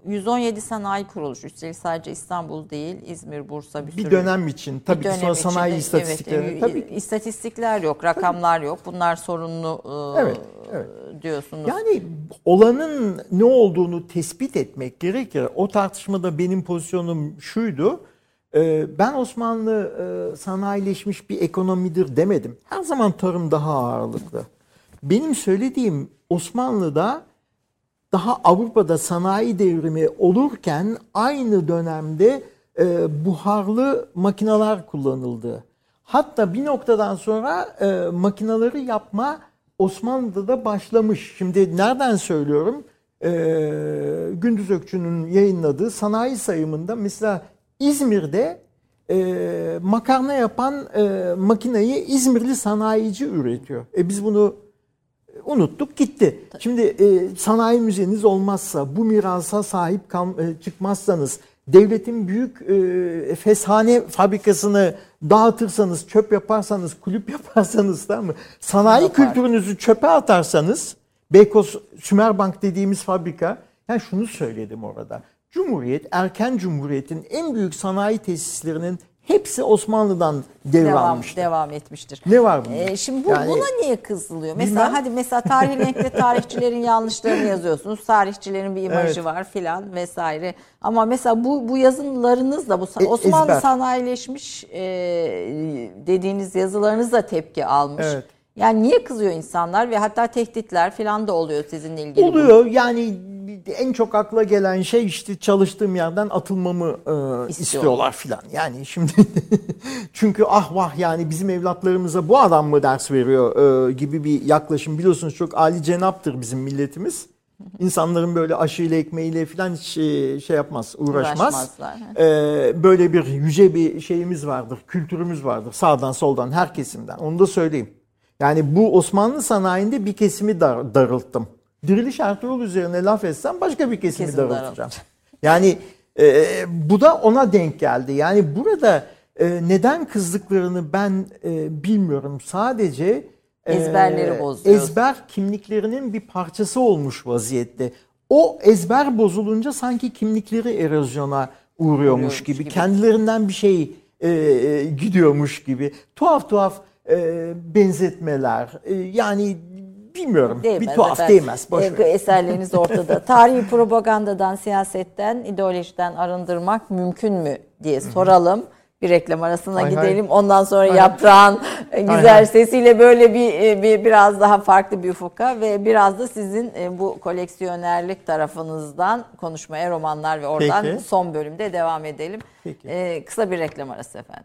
[SPEAKER 1] 117 sanayi kuruluşu. Üstelik sadece İstanbul değil, İzmir, Bursa bir,
[SPEAKER 2] Bir
[SPEAKER 1] sürü.
[SPEAKER 2] dönem için. Tabii
[SPEAKER 1] bir dönem
[SPEAKER 2] sonra sanayi istatistikleri.
[SPEAKER 1] Evet,
[SPEAKER 2] tabii.
[SPEAKER 1] e, istatistikler yok, rakamlar yok. Bunlar sorunlu e,
[SPEAKER 2] Evet, evet.
[SPEAKER 1] diyorsunuz.
[SPEAKER 2] Yani olanın ne olduğunu tespit etmek gerekir. O tartışmada benim pozisyonum şuydu. Ee, Ben Osmanlı e, sanayileşmiş bir ekonomidir demedim. Her zaman tarım daha ağırlıklı. Benim söylediğim Osmanlı'da daha Avrupa'da sanayi devrimi olurken aynı dönemde e, buharlı makineler kullanıldı. Hatta bir noktadan sonra e, makineleri yapma Osmanlı'da da başlamış. Şimdi nereden söylüyorum? E, Gündüz Ökçü'nün yayınladığı sanayi sayımında mesela İzmir'de e, makarna yapan e, makineyi İzmirli sanayici üretiyor. E biz bunu unuttuk gitti. Şimdi e, sanayi müzeniz olmazsa, bu mirasa sahip kal, e, çıkmazsanız, devletin büyük e, feshane fabrikasını dağıtırsanız, çöp yaparsanız, kulüp yaparsanız tamam mı? Sanayi
[SPEAKER 1] Yapar.
[SPEAKER 2] kültürünüzü çöpe atarsanız, Beykoz Sümerbank dediğimiz fabrika, yani şunu söyledim orada. Cumhuriyet, erken cumhuriyetin en büyük sanayi tesislerinin hepsi Osmanlı'dan
[SPEAKER 1] devam,
[SPEAKER 2] devralmıştır.
[SPEAKER 1] devam etmiştir.
[SPEAKER 2] Ne var bunda?
[SPEAKER 1] Ee, şimdi bu,
[SPEAKER 2] Yani-
[SPEAKER 1] buna niye kızılıyor? Mesela
[SPEAKER 2] Bilmem.
[SPEAKER 1] hadi mesela tarihi renkte tarihçilerin yanlışlarını yazıyorsunuz. Tarihçilerin bir imajı
[SPEAKER 2] Evet.
[SPEAKER 1] var filan vesaire. Ama mesela bu bu yazılarınız da bu
[SPEAKER 2] E-
[SPEAKER 1] Osmanlı
[SPEAKER 2] ezber.
[SPEAKER 1] sanayileşmiş e, dediğiniz yazılarınız da tepki almış.
[SPEAKER 2] Evet.
[SPEAKER 1] Yani niye kızıyor insanlar ve hatta tehditler filan da oluyor sizinle ilgili. bu.
[SPEAKER 2] Oluyor yani en çok akla gelen şey işte çalıştığım yerden atılmamı e, istiyorlar filan. Yani şimdi çünkü ah vah yani bizim evlatlarımıza bu adam mı ders veriyor e, gibi bir yaklaşım biliyorsunuz çok Ali cenaptır bizim milletimiz. İnsanların böyle aşıyla ekmeğiyle falan hiç şey, şey yapmaz, uğraşmaz. Ee, böyle bir yüce bir şeyimiz vardır, kültürümüz vardır. Sağdan soldan her kesimden. Onu da söyleyeyim. Yani bu Osmanlı sanayinde bir kesimi dar, darılttım. Diriliş Ertuğrul üzerine laf etsem başka bir kesimi
[SPEAKER 1] Kesim
[SPEAKER 2] darıltacağım. Yani e, bu da ona denk geldi. Yani burada e, neden kızdıklarını ben e, bilmiyorum. Sadece e,
[SPEAKER 1] Ezberleri bozuyor.
[SPEAKER 2] Ezber kimliklerinin bir parçası olmuş vaziyette. O ezber bozulunca sanki kimlikleri erozyona uğruyormuş
[SPEAKER 1] Uğruyormuş
[SPEAKER 2] gibi,
[SPEAKER 1] gibi.
[SPEAKER 2] kendilerinden bir şey e, e, gidiyormuş gibi. Tuhaf tuhaf e, benzetmeler. E, yani bilmiyorum. bir tuhaf
[SPEAKER 1] efendim.
[SPEAKER 2] değmez. Boş
[SPEAKER 1] E. Eserleriniz ortada. Tarihi propagandadan, siyasetten, ideolojiden arındırmak mümkün mü diye soralım. Bir reklam arasına
[SPEAKER 2] Hay hay.
[SPEAKER 1] gidelim. Ondan sonra
[SPEAKER 2] Hay.
[SPEAKER 1] yaprağın güzel
[SPEAKER 2] hay.
[SPEAKER 1] sesiyle böyle bir, e, bir biraz daha farklı bir ufuka ve biraz da sizin e, bu koleksiyonerlik tarafınızdan konuşmaya romanlar ve oradan
[SPEAKER 2] Peki.
[SPEAKER 1] son bölümde devam edelim.
[SPEAKER 2] Peki.
[SPEAKER 1] E, kısa bir reklam arası efendim.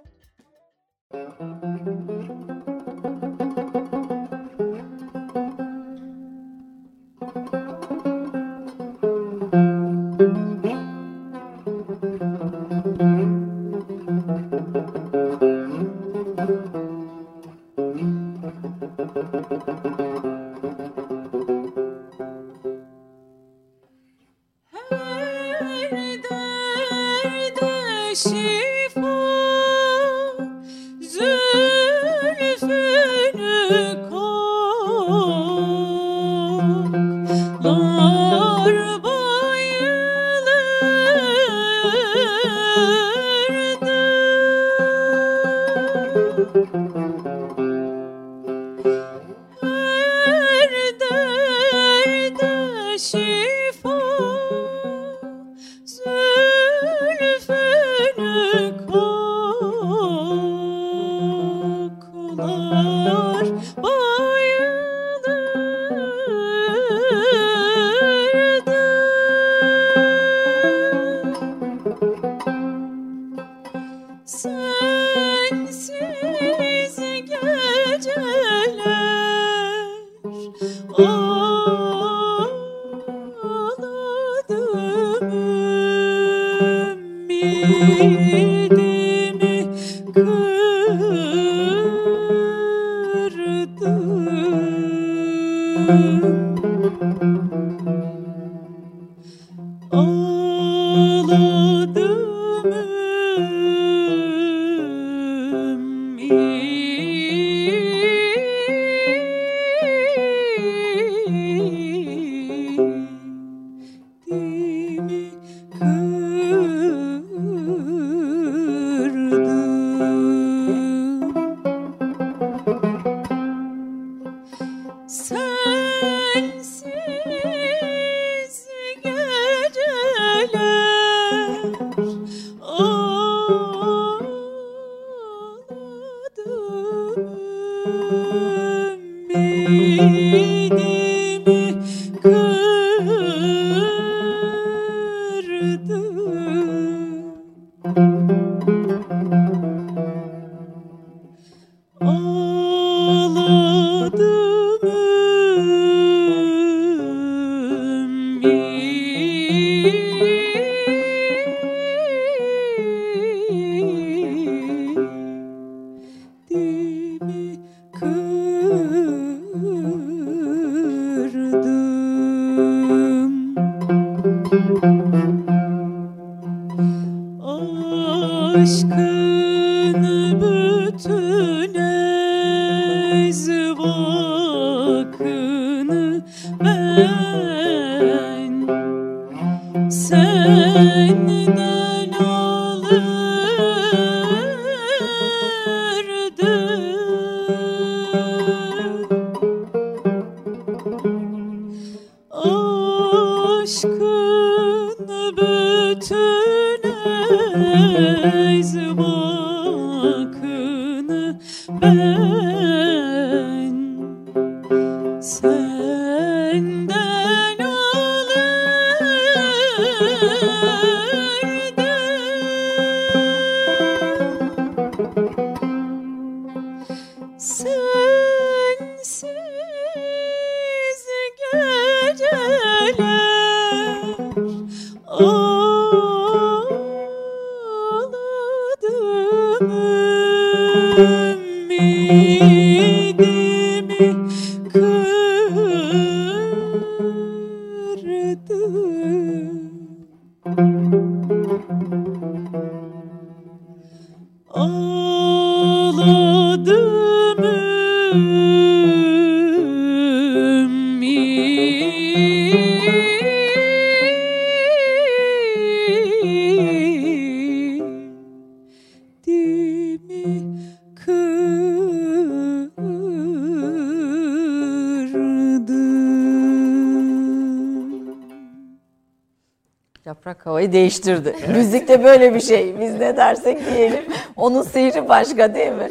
[SPEAKER 1] Havayı değiştirdi. Müzikte böyle bir şey. Biz ne dersek diyelim. Onun sihri başka değil mi?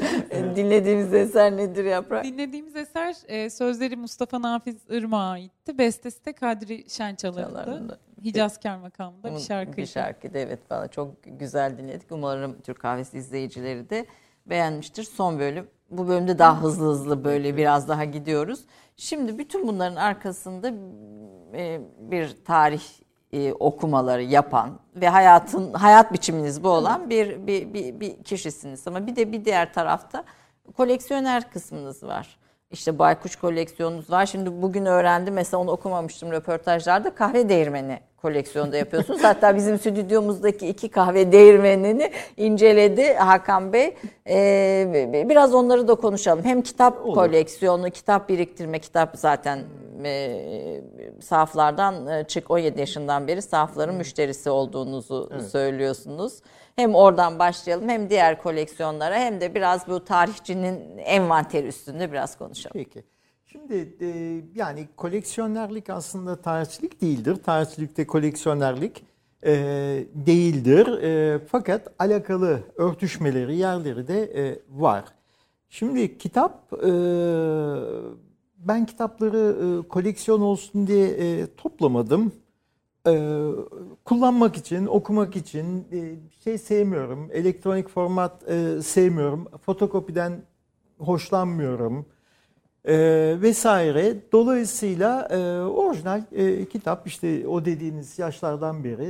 [SPEAKER 1] Dinlediğimiz eser nedir Yaprak?
[SPEAKER 3] Dinlediğimiz eser e, sözleri Mustafa Nafiz Irmak'a aitti. Bestesi de Kadri. Şençalar'dı. Hicazkar makamında bir
[SPEAKER 1] Bir
[SPEAKER 3] şarkıydı.
[SPEAKER 1] şarkıydı evet bana çok güzel dinledik. Umarım Türk Kahvesi izleyicileri de beğenmiştir. Son bölüm. Bu bölümde daha hızlı hızlı böyle biraz daha gidiyoruz. Şimdi bütün bunların arkasında e, bir tarih e, okumaları yapan ve hayatın hayat biçiminiz bu olan bir bir, bir bir kişisiniz ama bir de bir diğer tarafta koleksiyoner kısmınız var. İşte baykuş koleksiyonunuz var. Şimdi bugün öğrendim mesela onu okumamıştım röportajlarda kahve değirmeni koleksiyonda yapıyorsunuz. Hatta bizim stüdyomuzdaki iki kahve değirmenini inceledi Hakan Bey. Ee, biraz onları da konuşalım. Hem kitap koleksiyonu, kitap biriktirme, kitap zaten e, sahaflardan e, çık 17 yaşından beri sahafların müşterisi olduğunuzu söylüyorsunuz. Hem oradan başlayalım hem diğer koleksiyonlara hem de biraz bu tarihçinin envanteri üstünde biraz konuşalım.
[SPEAKER 2] Peki. Şimdi e, yani koleksiyonerlik aslında tarihçilik değildir. Tarihçilikte koleksiyonerlik e, değildir. E, fakat alakalı örtüşmeleri, yerleri de e, var. Şimdi kitap, e, ben kitapları e, koleksiyon olsun diye e, toplamadım. E, kullanmak için, okumak için e, şey sevmiyorum. Elektronik format e, sevmiyorum. Fotokopiden hoşlanmıyorum e, vesaire. Dolayısıyla e, orijinal kitap işte o dediğiniz yaşlardan beri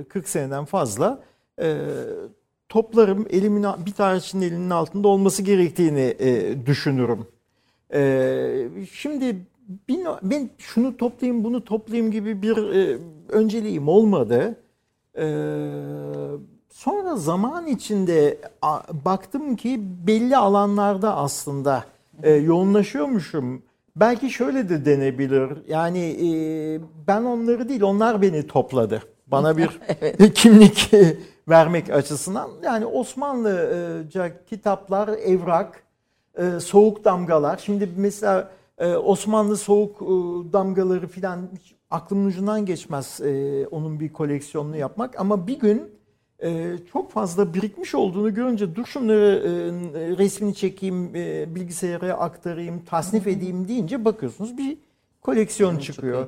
[SPEAKER 2] e, 40 seneden fazla toplarım elimin bir tarihçinin elinin altında olması gerektiğini e, düşünürüm. Şimdi bin- ben şunu toplayayım bunu toplayayım gibi bir e, önceliğim olmadı. E, sonra zaman içinde a, baktım ki belli alanlarda aslında e, yoğunlaşıyormuşum. Belki şöyle de denebilir. Yani e, ben onları değil onlar beni topladı. Bana bir kimlik vermek açısından. Yani Osmanlıca kitaplar, evrak, e, soğuk damgalar. Şimdi mesela e, Osmanlı soğuk e, damgaları filan aklımın ucundan geçmez e, onun bir koleksiyonunu yapmak. Ama bir gün e, çok fazla birikmiş olduğunu görünce dur şunları e, resmini çekeyim, e, bilgisayara aktarayım, tasnif edeyim deyince bakıyorsunuz bir koleksiyon çıkıyor.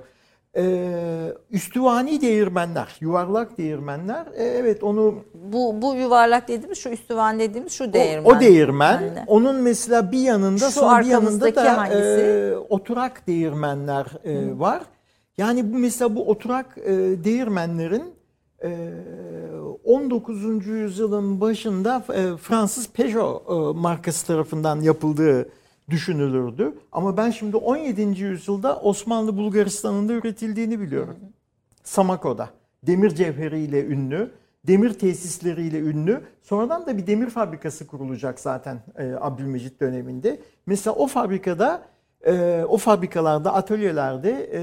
[SPEAKER 2] E, üstüvani değirmenler, yuvarlak değirmenler. E, evet onu
[SPEAKER 1] Bu, bu yuvarlak dediğimiz şu üstüvan dediğimiz şu
[SPEAKER 2] o-
[SPEAKER 1] değirmen.
[SPEAKER 2] O, değirmen.
[SPEAKER 1] Aynen.
[SPEAKER 2] Onun mesela bir yanında
[SPEAKER 1] Şu
[SPEAKER 2] sonra bir yanında da
[SPEAKER 1] hangisi?
[SPEAKER 2] e, oturak değirmenler e, var. Yani bu mesela bu oturak e, değirmenlerin e, 19. yüzyılın başında e, Fransız Peugeot e, markası tarafından yapıldığı düşünülürdü. Ama ben şimdi 17. yüzyılda Osmanlı Bulgaristan'ında üretildiğini biliyorum. Samako'da. Demir cevheriyle ünlü, demir tesisleriyle ünlü. Sonradan da bir demir fabrikası kurulacak zaten e, Abdülmecit döneminde. Mesela o fabrikada, e, o fabrikalarda, atölyelerde e,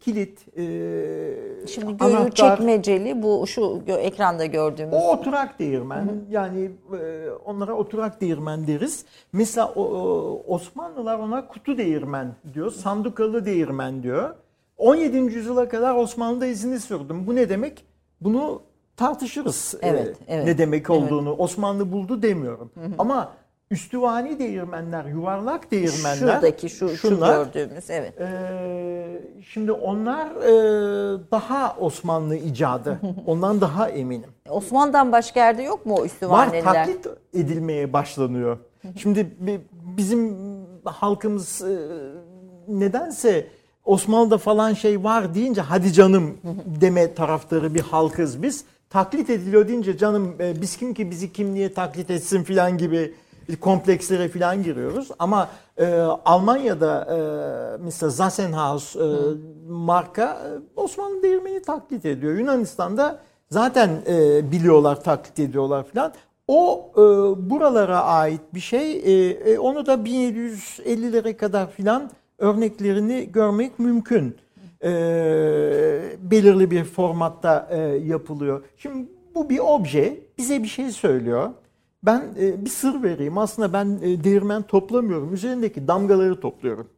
[SPEAKER 2] kilit, e,
[SPEAKER 1] Şimdi görü
[SPEAKER 2] anahtar,
[SPEAKER 1] çekmeceli bu şu ekranda gördüğümüz.
[SPEAKER 2] o oturak değirmen. Yani e, onlara oturak değirmen deriz. Mesela o, Osmanlılar ona kutu değirmen diyor. Sandukalı değirmen diyor. 17. yüzyıla kadar Osmanlı'da izini sürdüm. Bu ne demek? Bunu tartışırız. e,
[SPEAKER 1] Evet, evet.
[SPEAKER 2] Ne demek olduğunu. Osmanlı buldu demiyorum. Ama üstüvani değirmenler, yuvarlak değirmenler.
[SPEAKER 1] Şuradaki şu, şu
[SPEAKER 2] şunlar,
[SPEAKER 1] gördüğümüz evet.
[SPEAKER 2] ee, şimdi onlar e, daha Osmanlı icadı. Ondan daha eminim.
[SPEAKER 1] Osmanlı'dan başka yerde yok mu o
[SPEAKER 2] Var
[SPEAKER 1] üstüvaneliler?
[SPEAKER 2] taklit edilmeye başlanıyor. Şimdi bi- bizim halkımız e, nedense Osmanlı'da falan şey var deyince hadi canım deme taraftarı bir halkız biz. Taklit ediliyor deyince canım e, biz kim ki bizi kim niye taklit etsin filan gibi komplekslere falan giriyoruz. Ama e, Almanya'da e, mesela Zassenhaus e, marka e, Osmanlı değirmeni taklit ediyor. Yunanistan'da zaten e, biliyorlar, taklit ediyorlar falan. O e, buralara ait bir şey. E, e, onu da 1750'lere kadar filan örneklerini görmek mümkün. E, belirli bir formatta e, yapılıyor. Şimdi bu bir obje bize bir şey söylüyor. Ben e, bir sır vereyim. Aslında ben e, değirmen toplamıyorum. Üzerindeki damgaları topluyorum.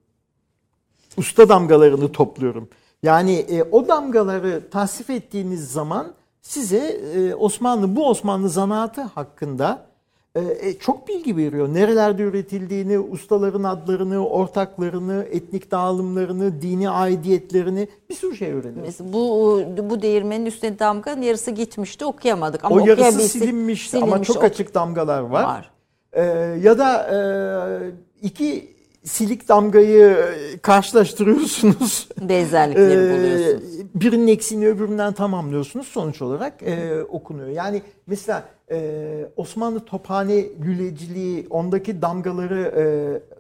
[SPEAKER 2] Usta damgalarını topluyorum. Yani e, o damgaları tasvip ettiğiniz zaman size e, Osmanlı bu Osmanlı zanaatı hakkında e, e, çok bilgi veriyor. Nerelerde üretildiğini, ustaların adlarını, ortaklarını, etnik dağılımlarını, dini aidiyetlerini bir sürü şey öğreniyoruz.
[SPEAKER 1] Bu bu değirmenin üstüne damganın yarısı gitmişti okuyamadık ama
[SPEAKER 2] o yarısı
[SPEAKER 1] okuyabilsek-
[SPEAKER 2] silinmiş, ama çok
[SPEAKER 1] ok-
[SPEAKER 2] açık damgalar var.
[SPEAKER 1] var.
[SPEAKER 2] Ee, ya da e, iki silik damgayı e, karşılaştırıyorsunuz.
[SPEAKER 1] Benzerlikleri
[SPEAKER 2] Ee,
[SPEAKER 1] buluyorsunuz.
[SPEAKER 2] birinin eksiğini öbüründen tamamlıyorsunuz. Sonuç olarak e, okunuyor. Yani mesela e, Osmanlı Tophane lüleciliği ondaki damgaları e,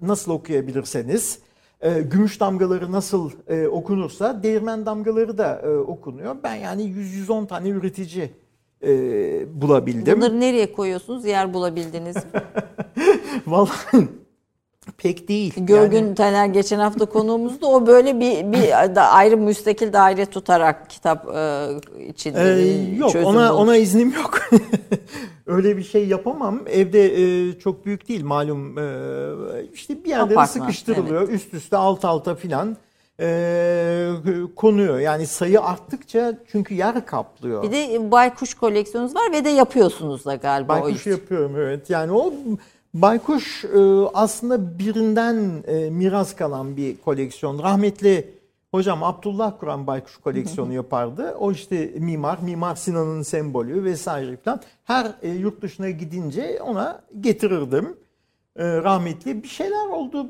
[SPEAKER 2] nasıl okuyabilirseniz e, gümüş damgaları nasıl e, okunursa değirmen damgaları da e, okunuyor. Ben yani 100-110 tane üretici e, bulabildim.
[SPEAKER 1] Bunları nereye koyuyorsunuz? Yer bulabildiniz. mi?
[SPEAKER 2] Vallahi pek değil.
[SPEAKER 1] Görgün
[SPEAKER 2] Yani-
[SPEAKER 1] Taner geçen hafta konuğumuzda o böyle bir bir da ayrı müstakil daire tutarak kitap e, için
[SPEAKER 2] Ee, yok
[SPEAKER 1] çözüm
[SPEAKER 2] ona
[SPEAKER 1] bulmuş.
[SPEAKER 2] ona iznim yok. Öyle bir şey yapamam. Evde e, çok büyük değil malum. E, işte bir
[SPEAKER 1] Apartman,
[SPEAKER 2] sıkıştırılıyor. Üst üste alt alta filan e, konuyor. Yani sayı arttıkça çünkü yer kaplıyor.
[SPEAKER 1] Bir de baykuş koleksiyonunuz var ve de yapıyorsunuz da galiba o
[SPEAKER 2] Baykuş yapıyorum evet. Yani o baykuş e, aslında birinden e, miras kalan bir koleksiyon. Rahmetli hocam Abdullah Kur'an baykuş koleksiyonu yapardı. O işte mimar, Mimar Sinan'ın sembolü vesaire falan. Her e, yurt dışına gidince ona getirirdim. Rahmetli bir şeyler oldu.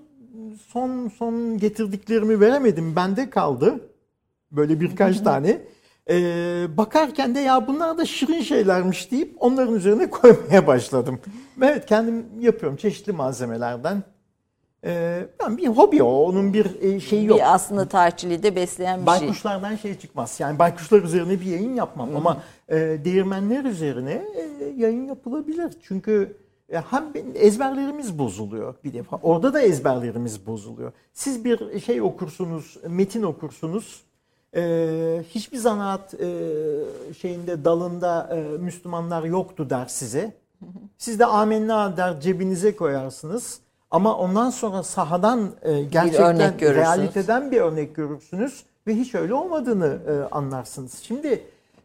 [SPEAKER 2] Son son getirdiklerimi veremedim. Bende kaldı. Böyle birkaç tane. Ee, bakarken de ya bunlar da şirin şeylermiş deyip onların üzerine koymaya başladım. Evet kendim yapıyorum çeşitli malzemelerden. Ee, ben bir hobi o. Onun bir e, şeyi yok.
[SPEAKER 1] Bir aslında tarihçiliği de besleyen bir şey.
[SPEAKER 2] Baykuşlardan şey çıkmaz. Yani baykuşlar üzerine bir yayın yapmam ama e, değirmenler üzerine e, yayın yapılabilir. Çünkü e, hem ezberlerimiz bozuluyor bir defa. Orada da ezberlerimiz bozuluyor. Siz bir şey okursunuz, metin okursunuz. E, hiçbir zanaat e, şeyinde dalında e, Müslümanlar yoktu der size. Siz de amenna der cebinize koyarsınız. Ama ondan sonra sahadan e, gerçekten
[SPEAKER 1] örnek görürsünüz.
[SPEAKER 2] realiteden bir örnek görürsünüz ve hiç öyle olmadığını e, anlarsınız. Şimdi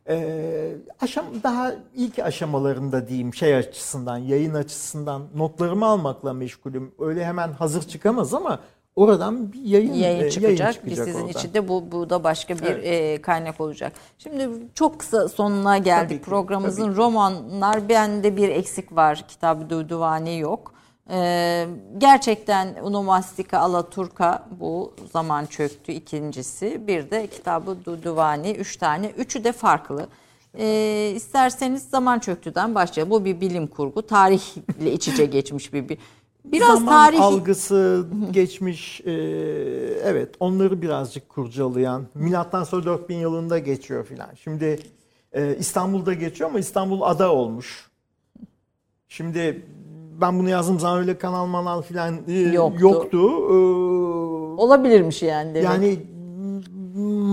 [SPEAKER 2] e, aşam daha ilk aşamalarında diyeyim şey açısından, yayın açısından notlarımı almakla meşgulüm. Öyle hemen hazır çıkamaz ama oradan bir yayın,
[SPEAKER 1] yayın
[SPEAKER 2] e,
[SPEAKER 1] çıkacak. Biz sizin
[SPEAKER 2] oradan.
[SPEAKER 1] için de bu, bu da başka bir
[SPEAKER 2] Evet.
[SPEAKER 1] e, kaynak olacak. Şimdi çok kısa sonuna geldik
[SPEAKER 2] Tabii ki,
[SPEAKER 1] programımızın.
[SPEAKER 2] tabii ki.
[SPEAKER 1] Romanlar bende bir eksik var. Kitab-ı Duduvani yok. Ee, gerçekten Unomastika Alaturka bu zaman çöktü ikincisi. Bir de Kitab-ı Duduvani üç tane. Üçü de farklı. Ee, isterseniz zaman çöktüden başlayalım. Bu bir bilim kurgu. Tarihle iç içe geçmiş bir, bir biraz
[SPEAKER 2] Zaman
[SPEAKER 1] tarih
[SPEAKER 2] algısı geçmiş e, evet onları birazcık kurcalayan milattan sonra 4000 yılında geçiyor filan. Şimdi e, İstanbul'da geçiyor ama İstanbul ada olmuş. Şimdi ben bunu yazdığım zaman öyle kanal manal filan e,
[SPEAKER 1] Yoktu.
[SPEAKER 2] yoktu. E,
[SPEAKER 1] olabilirmiş yani. demek.
[SPEAKER 2] yani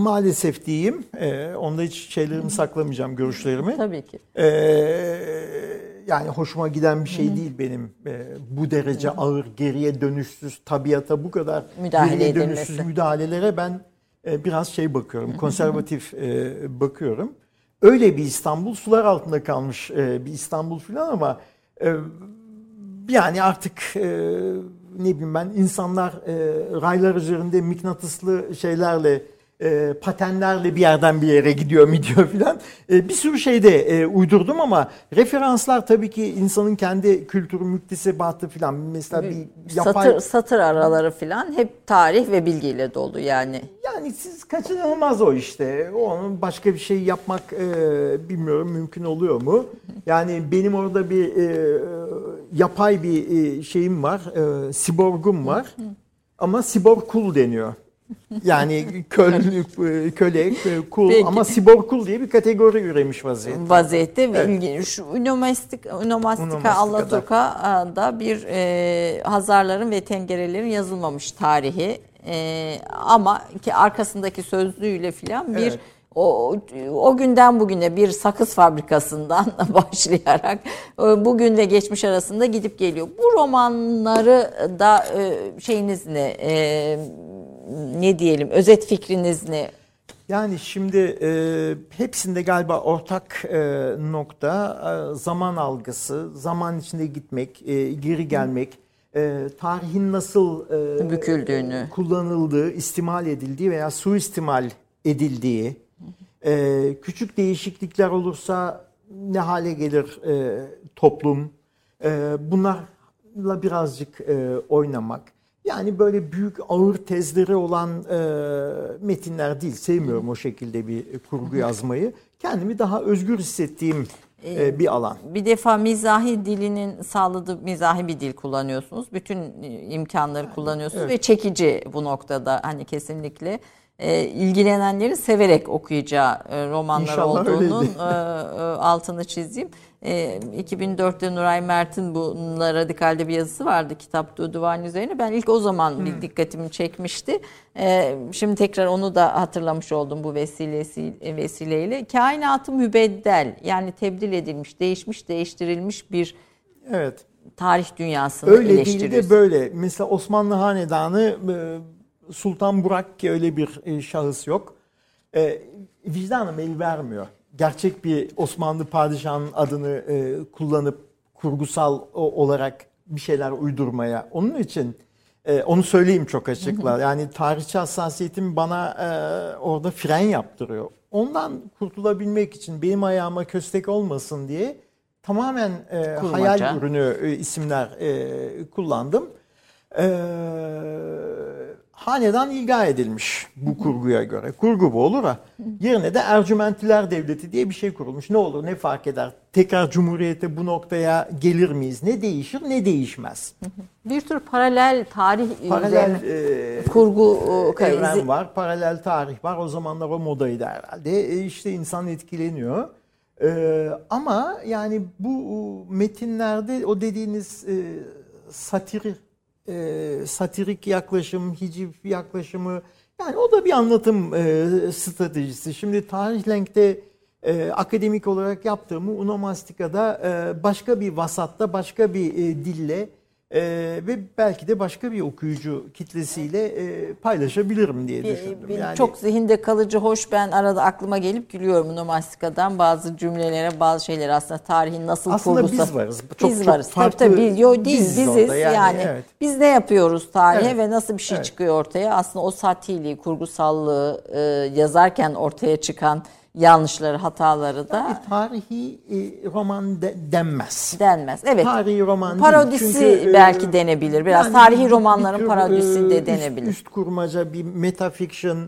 [SPEAKER 2] maalesef diyeyim. E, onda hiç şeylerimi saklamayacağım görüşlerimi.
[SPEAKER 1] Tabii ki.
[SPEAKER 2] Ee, yani hoşuma giden bir şey değil benim e, bu derece ağır geriye dönüşsüz tabiata bu kadar
[SPEAKER 1] Müdahale
[SPEAKER 2] geriye
[SPEAKER 1] edilmesi.
[SPEAKER 2] dönüşsüz müdahalelere ben e, biraz şey bakıyorum konservatif e, bakıyorum. Öyle bir İstanbul sular altında kalmış e, bir İstanbul falan ama e, yani artık e, ne bileyim ben insanlar e, raylar üzerinde mıknatıslı şeylerle e, patenlerle bir yerden bir yere gidiyor mi diyor filan. E, bir sürü şey de e, uydurdum ama referanslar tabii ki insanın kendi kültürü, müktesebatı filan. Mesela bir yapay...
[SPEAKER 1] Satır, satır araları falan hep tarih ve bilgiyle dolu yani.
[SPEAKER 2] Yani siz kaçınılmaz o işte. Onun başka bir şey yapmak e, bilmiyorum mümkün oluyor mu? Yani benim orada bir e, yapay bir e, şeyim var. E, siborgum var. Ama siborg kul deniyor. Yani köl, e, köle, e, kul
[SPEAKER 1] Peki.
[SPEAKER 2] ama siborg kul diye bir kategori üremiş vaziyette.
[SPEAKER 1] vaziyette ve
[SPEAKER 2] Evet.
[SPEAKER 1] ilginç. Şu Unomastik, Unomastika
[SPEAKER 2] Unomastika'da.
[SPEAKER 1] Alaturka'da bir e, Hazarların ve Tengerelerin yazılmamış tarihi E, ama ki arkasındaki sözlüğüyle filan bir
[SPEAKER 2] Evet.
[SPEAKER 1] o, o günden bugüne bir sakız fabrikasından başlayarak e, bugün ve geçmiş arasında gidip geliyor. Bu romanları da e, şeyiniz ne? Ne diyelim? Özet fikriniz ne?
[SPEAKER 2] Yani şimdi e, hepsinde galiba ortak e, nokta e, zaman algısı, zaman içinde gitmek, e, geri gelmek, e, tarihin nasıl e,
[SPEAKER 1] Büküldüğünü.
[SPEAKER 2] kullanıldığı, istimal edildiği veya suistimal edildiği, e, küçük değişiklikler olursa ne hale gelir e, toplum, e, bunlarla birazcık e, oynamak. Yani böyle büyük ağır tezleri olan e, metinler değil, sevmiyorum o şekilde bir kurgu yazmayı. Kendimi daha özgür hissettiğim e, bir alan.
[SPEAKER 1] Bir defa mizahi dilinin sağladığı mizahi bir dil kullanıyorsunuz. Bütün e, imkanları kullanıyorsunuz ve çekici bu noktada hani kesinlikle e, ilgilenenlerin severek okuyacağı e, romanlar
[SPEAKER 2] İnşallah
[SPEAKER 1] olduğunun e, e, altını çizeyim. E, 2004'te Nuray Mert'in bununla radikalde bir yazısı vardı kitap Duvarın üzerine. Ben ilk o zaman bir dikkatimi çekmişti. E, şimdi tekrar onu da hatırlamış oldum bu vesilesi, vesileyle. Kainatı mübeddel yani tebdil edilmiş, değişmiş, değiştirilmiş bir
[SPEAKER 2] Evet.
[SPEAKER 1] tarih dünyasını
[SPEAKER 2] Öyle değil de böyle. Mesela Osmanlı Hanedanı Sultan Burak ki öyle bir şahıs yok. Vicdanım el vermiyor. Gerçek bir Osmanlı padişahının adını e, kullanıp kurgusal olarak bir şeyler uydurmaya. Onun için e, onu söyleyeyim çok açıkla. Yani tarihçi hassasiyetim bana e, orada fren yaptırıyor. Ondan kurtulabilmek için benim ayağıma köstek olmasın diye tamamen e,
[SPEAKER 1] Kurmaca.
[SPEAKER 2] hayal ürünü e, isimler e, kullandım. E, hanedan ilga edilmiş bu kurguya göre. Kurgu bu olur ha. Yerine de Ercümentiler Devleti diye bir şey kurulmuş. Ne olur ne fark eder? Tekrar Cumhuriyete bu noktaya gelir miyiz? Ne değişir ne değişmez?
[SPEAKER 1] Bir tür paralel tarih
[SPEAKER 2] Paralel e,
[SPEAKER 1] kurgu e,
[SPEAKER 2] evren var, paralel tarih var. O zamanlar o modaydı herhalde. E, işte insan etkileniyor. E, ama yani bu metinlerde o dediğiniz e, satir, e, satirik yaklaşım, hiciv yaklaşımı yani o da bir anlatım e, stratejisi. Şimdi Tarihlenk'te e, akademik olarak yaptığımı Unomastika'da e, başka bir vasatta, başka bir e, dille e, ve belki de başka bir okuyucu kitlesiyle e, paylaşabilirim diye düşündüm.
[SPEAKER 1] bir-
[SPEAKER 2] Yani
[SPEAKER 1] Çok zihinde kalıcı, hoş ben arada aklıma gelip gülüyorum Unomastika'dan bazı cümlelere, bazı şeyler aslında tarihin nasıl
[SPEAKER 2] Aslında
[SPEAKER 1] kurgusu.
[SPEAKER 2] biz varız. Çok-
[SPEAKER 1] biz
[SPEAKER 2] çok
[SPEAKER 1] varız.
[SPEAKER 2] farklı
[SPEAKER 1] tabii tabii. Yo, değil
[SPEAKER 2] biziz
[SPEAKER 1] biziz. Yani,
[SPEAKER 2] yani, evet.
[SPEAKER 1] biz ne yapıyoruz tarihe
[SPEAKER 2] Evet.
[SPEAKER 1] ve nasıl bir şey
[SPEAKER 2] Evet.
[SPEAKER 1] çıkıyor ortaya? Aslında o satiliği, kurgusallığı e, yazarken ortaya çıkan yanlışları, hataları da
[SPEAKER 2] tarihi e, roman de- denmez.
[SPEAKER 1] denmez. Evet.
[SPEAKER 2] Tarihi roman değil.
[SPEAKER 1] Parodisi
[SPEAKER 2] Çünkü, e,
[SPEAKER 1] belki denebilir. Biraz
[SPEAKER 2] yani
[SPEAKER 1] tarihi romanların
[SPEAKER 2] tür,
[SPEAKER 1] parodisi
[SPEAKER 2] e,
[SPEAKER 1] de
[SPEAKER 2] üst-
[SPEAKER 1] denebilir.
[SPEAKER 2] Üst, kurmaca, bir metafiction,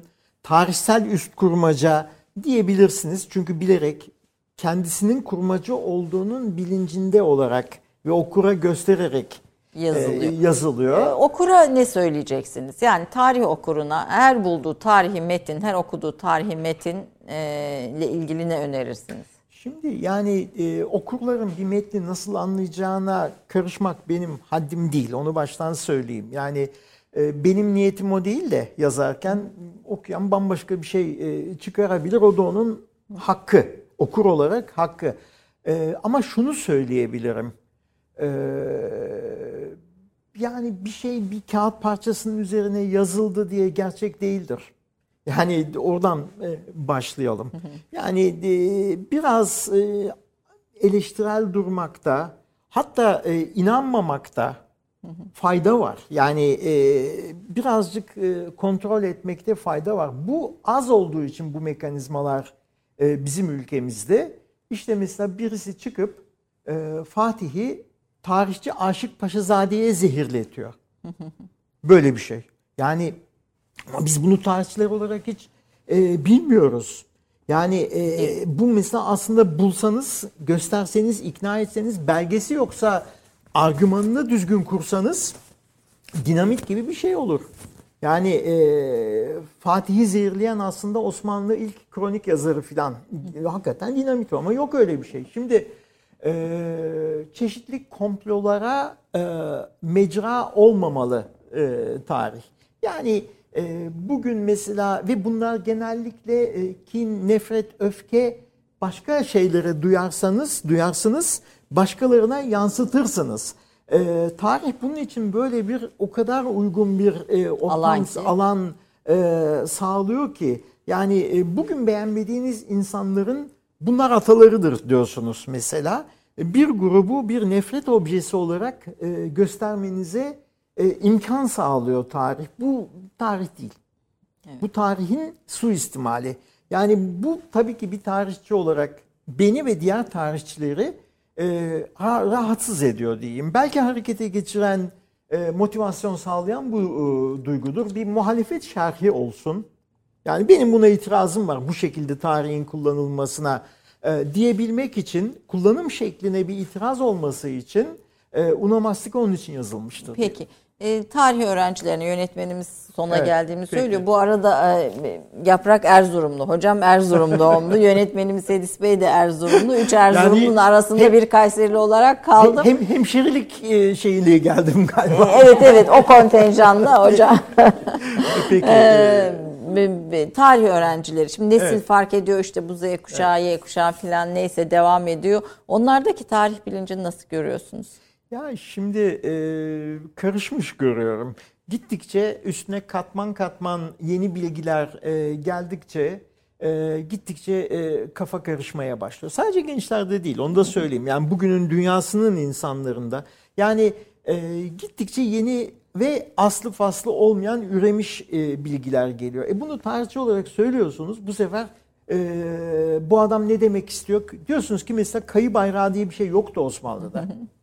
[SPEAKER 2] tarihsel üst kurmaca diyebilirsiniz. Çünkü bilerek kendisinin kurmaca olduğunun bilincinde olarak ve okura göstererek e,
[SPEAKER 1] Yazılıyor.
[SPEAKER 2] yazılıyor.
[SPEAKER 1] Ee, Okura ne söyleyeceksiniz? Yani tarih okuruna her bulduğu tarihi metin, her okuduğu tarihi metin e, ile ilgili ne önerirsiniz?
[SPEAKER 2] Şimdi yani e, okurların bir metni nasıl anlayacağına karışmak benim haddim değil. Onu baştan söyleyeyim. Yani e, benim niyetim o değil de yazarken okuyan bambaşka bir şey e, çıkarabilir. O da onun hakkı. Okur olarak hakkı. E, ama şunu söyleyebilirim. E, yani bir şey bir kağıt parçasının üzerine yazıldı diye gerçek değildir. Yani oradan e, başlayalım. Yani e, biraz e, eleştirel durmakta, hatta inanmamakta fayda var. Yani birazcık kontrol etmekte fayda var. Bu az olduğu için bu mekanizmalar bizim ülkemizde. İşte mesela birisi çıkıp Fatih'i tarihçi Aşık Paşazade'ye zehirletiyor. Böyle bir şey. Yani Ama biz bunu tarihçiler olarak hiç e, bilmiyoruz. Yani e, bu mesela aslında bulsanız, gösterseniz, ikna etseniz, belgesi yoksa argümanını düzgün kursanız dinamit gibi bir şey olur. Yani e, Fatih'i zehirleyen aslında Osmanlı ilk kronik yazarı filan. Hakikaten dinamit ama yok öyle bir şey. Şimdi e, çeşitli komplolara e, mecra olmamalı e, tarih. Yani e, bugün mesela ve bunlar genellikle e, kin, nefret, öfke başka şeylere duyarsanız, duyarsınız başkalarına yansıtırsınız. E, tarih bunun için böyle bir o kadar uygun bir e,
[SPEAKER 1] Alan
[SPEAKER 2] alan e, sağlıyor ki yani e, bugün beğenmediğiniz insanların bunlar atalarıdır diyorsunuz mesela. E, Bir grubu bir nefret objesi olarak e, göstermenize e, imkan sağlıyor tarih. Bu tarih değil. Bu tarihin suistimali. Yani bu tabii ki bir tarihçi olarak beni ve diğer tarihçileri ra- rahatsız ediyor diyeyim. Belki harekete geçiren, motivasyon sağlayan bu duygudur. Bir muhalefet şerhi olsun. Yani benim buna itirazım var bu şekilde tarihin kullanılmasına e, diyebilmek için kullanım şekline bir itiraz olması için e, Unomastik onun için yazılmıştır.
[SPEAKER 1] Peki. E, tarih öğrencilerine yönetmenimiz sona
[SPEAKER 2] Evet,
[SPEAKER 1] geldiğini
[SPEAKER 2] peki.
[SPEAKER 1] söylüyor. Bu arada e, Yaprak Erzurumlu. Hocam Erzurum doğumlu. Yönetmenimiz Edis Bey de Erzurumlu. Üç Erzurumlu'nun arasında
[SPEAKER 2] hem-
[SPEAKER 1] bir Kayserili olarak kaldım.
[SPEAKER 2] Hem hemşerilik e, şeyiyle geldim galiba.
[SPEAKER 1] evet evet o kontenjanda hocam.
[SPEAKER 2] Peki.
[SPEAKER 1] Be- be- tarih öğrencileri şimdi nesil
[SPEAKER 2] Evet.
[SPEAKER 1] fark ediyor işte bu Z kuşağı, Y kuşağı falan neyse devam ediyor. Onlardaki tarih bilincini nasıl görüyorsunuz?
[SPEAKER 2] Ya şimdi e, karışmış görüyorum. Gittikçe üstüne katman katman yeni bilgiler e, geldikçe e, gittikçe e, kafa karışmaya başlıyor. Sadece gençlerde değil onu da söyleyeyim. Yani bugünün dünyasının insanlarında yani e, gittikçe yeni ve aslı faslı olmayan üremiş e, bilgiler geliyor. E bunu tarihçi olarak söylüyorsunuz. Bu sefer e, bu adam ne demek istiyor? Diyorsunuz ki mesela kayı bayrağı diye bir şey yoktu Osmanlı'da.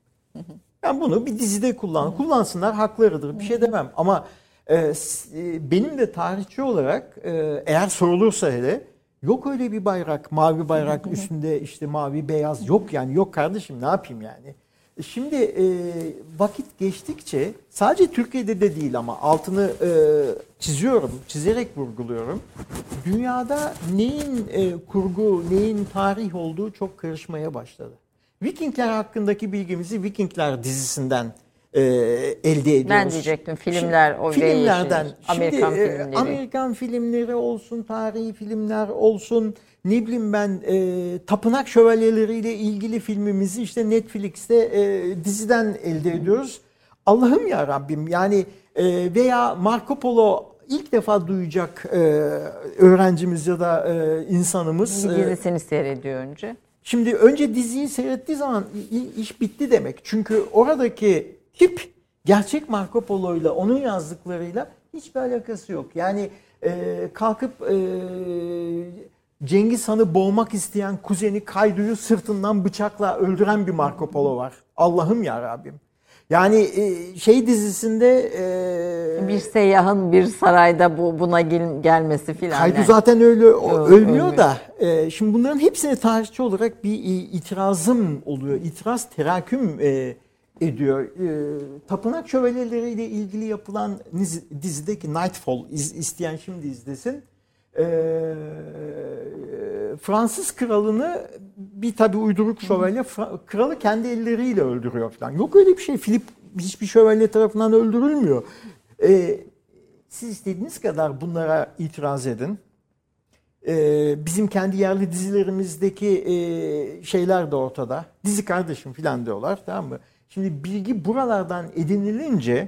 [SPEAKER 2] Yani bunu bir dizide kullan. Kullansınlar haklarıdır. Bir şey demem. Ama e, e, benim de tarihçi olarak e, eğer sorulursa hele yok öyle bir bayrak. Mavi bayrak üstünde işte mavi beyaz yok yani. Yok kardeşim ne yapayım yani. E, Şimdi e, vakit geçtikçe sadece Türkiye'de de değil ama altını e, çiziyorum, çizerek vurguluyorum. Dünyada neyin e, kurgu, neyin tarih olduğu çok karışmaya başladı. Vikingler hakkındaki bilgimizi Vikingler dizisinden e, elde ediyoruz.
[SPEAKER 1] Ben diyecektim, filmler, o
[SPEAKER 2] filmlerden.
[SPEAKER 1] ve Amerikan
[SPEAKER 2] Şimdi, e,
[SPEAKER 1] filmleri.
[SPEAKER 2] Amerikan filmleri olsun, tarihi filmler olsun, ne bileyim ben e, tapınak şövalyeleriyle ilgili filmimizi işte Netflix'te e, diziden elde ediyoruz. Allah'ım ya Rabbim yani e, veya Marco Polo ilk defa duyacak e, öğrencimiz ya da e, insanımız.
[SPEAKER 1] Bir
[SPEAKER 2] e,
[SPEAKER 1] dizisini seyrediyor önce.
[SPEAKER 2] Şimdi önce diziyi seyrettiği zaman iş bitti demek. Çünkü oradaki tip gerçek Marco Polo ile onun yazdıklarıyla hiçbir alakası yok. Yani e, kalkıp e, Cengiz Han'ı boğmak isteyen kuzeni Kaydu'yu sırtından bıçakla öldüren bir Marco Polo var. Allah'ım ya Rabbim. Yani e, şey dizisinde e,
[SPEAKER 1] Bir seyyahın bir sarayda bu buna gel- gelmesi filan.
[SPEAKER 2] Kaydu
[SPEAKER 1] yani.
[SPEAKER 2] zaten öyle
[SPEAKER 1] Ö-
[SPEAKER 2] ölmüyor da e, şimdi bunların hepsine tarihçi olarak bir itirazım oluyor. İtiraz teraküm e, ediyor. E, Tapınak şövalyeleriyle ilgili yapılan dizideki Nightfall iz- isteyen şimdi izlesin. E, Fransız kralını bir tabi uyduruk şövalye kralı kendi elleriyle öldürüyor falan. Yok öyle bir şey. Filip hiçbir şövalye tarafından öldürülmüyor. E, siz istediğiniz kadar bunlara itiraz edin. Ee, bizim kendi yerli dizilerimizdeki e, şeyler de ortada. Dizi kardeşim falan diyorlar tamam mı? Şimdi bilgi buralardan edinilince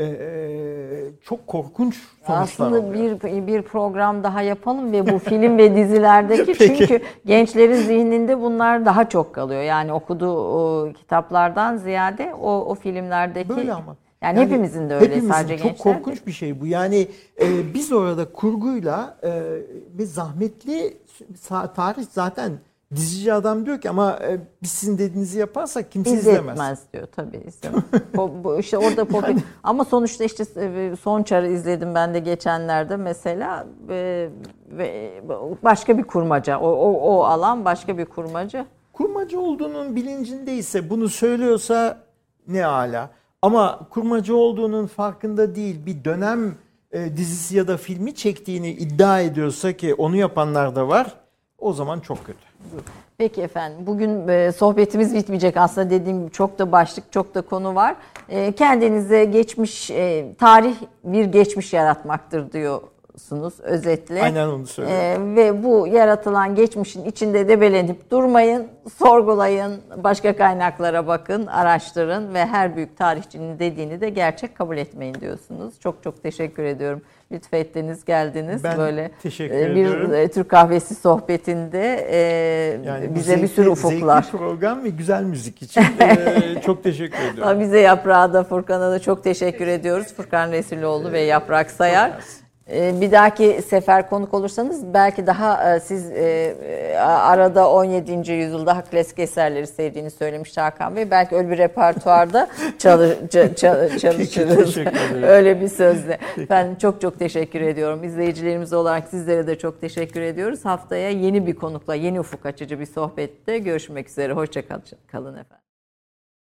[SPEAKER 2] e, e, çok korkunç sonuçlar
[SPEAKER 1] Aslında
[SPEAKER 2] oluyor.
[SPEAKER 1] bir bir program daha yapalım ve bu film ve dizilerdeki çünkü gençlerin zihninde bunlar daha çok kalıyor. Yani okuduğu o, kitaplardan ziyade o o filmlerdeki
[SPEAKER 2] Böyle ama.
[SPEAKER 1] yani, hepimizin de öyle
[SPEAKER 2] hepimizin
[SPEAKER 1] sadece
[SPEAKER 2] çok
[SPEAKER 1] gençler.
[SPEAKER 2] korkunç bir şey bu. Yani e, biz orada kurguyla e, ve zahmetli tarih zaten Dizici adam diyor ki ama e, biz sizin dediğinizi yaparsak kimse izlemez.
[SPEAKER 1] İzletmez diyor tabii izlemez. Bu işte orada popi ama sonuçta işte e, son çarı izledim ben de geçenlerde mesela e, ve başka bir kurmaca o, o, o alan başka bir kurmaca.
[SPEAKER 2] Kurmacı olduğunun bilincindeyse bunu söylüyorsa ne ala. Ama kurmacı olduğunun farkında değil bir dönem e, dizisi ya da filmi çektiğini iddia ediyorsa ki onu yapanlar da var o zaman çok kötü.
[SPEAKER 1] Peki efendim bugün e, sohbetimiz bitmeyecek aslında dediğim gibi çok da başlık çok da konu var. E, kendinize geçmiş e, tarih bir geçmiş yaratmaktır diyorsunuz özetle.
[SPEAKER 2] Aynen onu söylüyorum.
[SPEAKER 1] E, ve bu yaratılan geçmişin içinde debelenip durmayın, sorgulayın, başka kaynaklara bakın, araştırın ve her büyük tarihçinin dediğini de gerçek kabul etmeyin diyorsunuz. Çok çok teşekkür ediyorum. Lütfettiniz, geldiniz.
[SPEAKER 2] Ben
[SPEAKER 1] Böyle
[SPEAKER 2] teşekkür
[SPEAKER 1] e, bir
[SPEAKER 2] ediyorum.
[SPEAKER 1] e, Türk kahvesi sohbetinde e,
[SPEAKER 2] Yani
[SPEAKER 1] bize bir
[SPEAKER 2] zevkli-
[SPEAKER 1] sürü ufuklar.
[SPEAKER 2] Zevkli program ve güzel müzik için e, çok teşekkür ediyorum.
[SPEAKER 1] Bize Yaprağa da Furkan'a da çok teşekkür ediyoruz. Furkan Resuloğlu ve Yaprak Sayar. Ee, Bir dahaki sefer konuk olursanız belki daha e, siz e, e, arada 17. yüzyılda daha klasik eserleri sevdiğini söylemiş Hakan Bey. Belki öyle bir repertuarda çalı- ça- ça- çalışırız. Öyle bir sözle. Ben çok çok teşekkür ediyorum. İzleyicilerimiz olarak sizlere de çok teşekkür ediyoruz. Haftaya yeni bir konukla, yeni ufuk açıcı bir sohbette görüşmek üzere. Hoşçakalın efendim.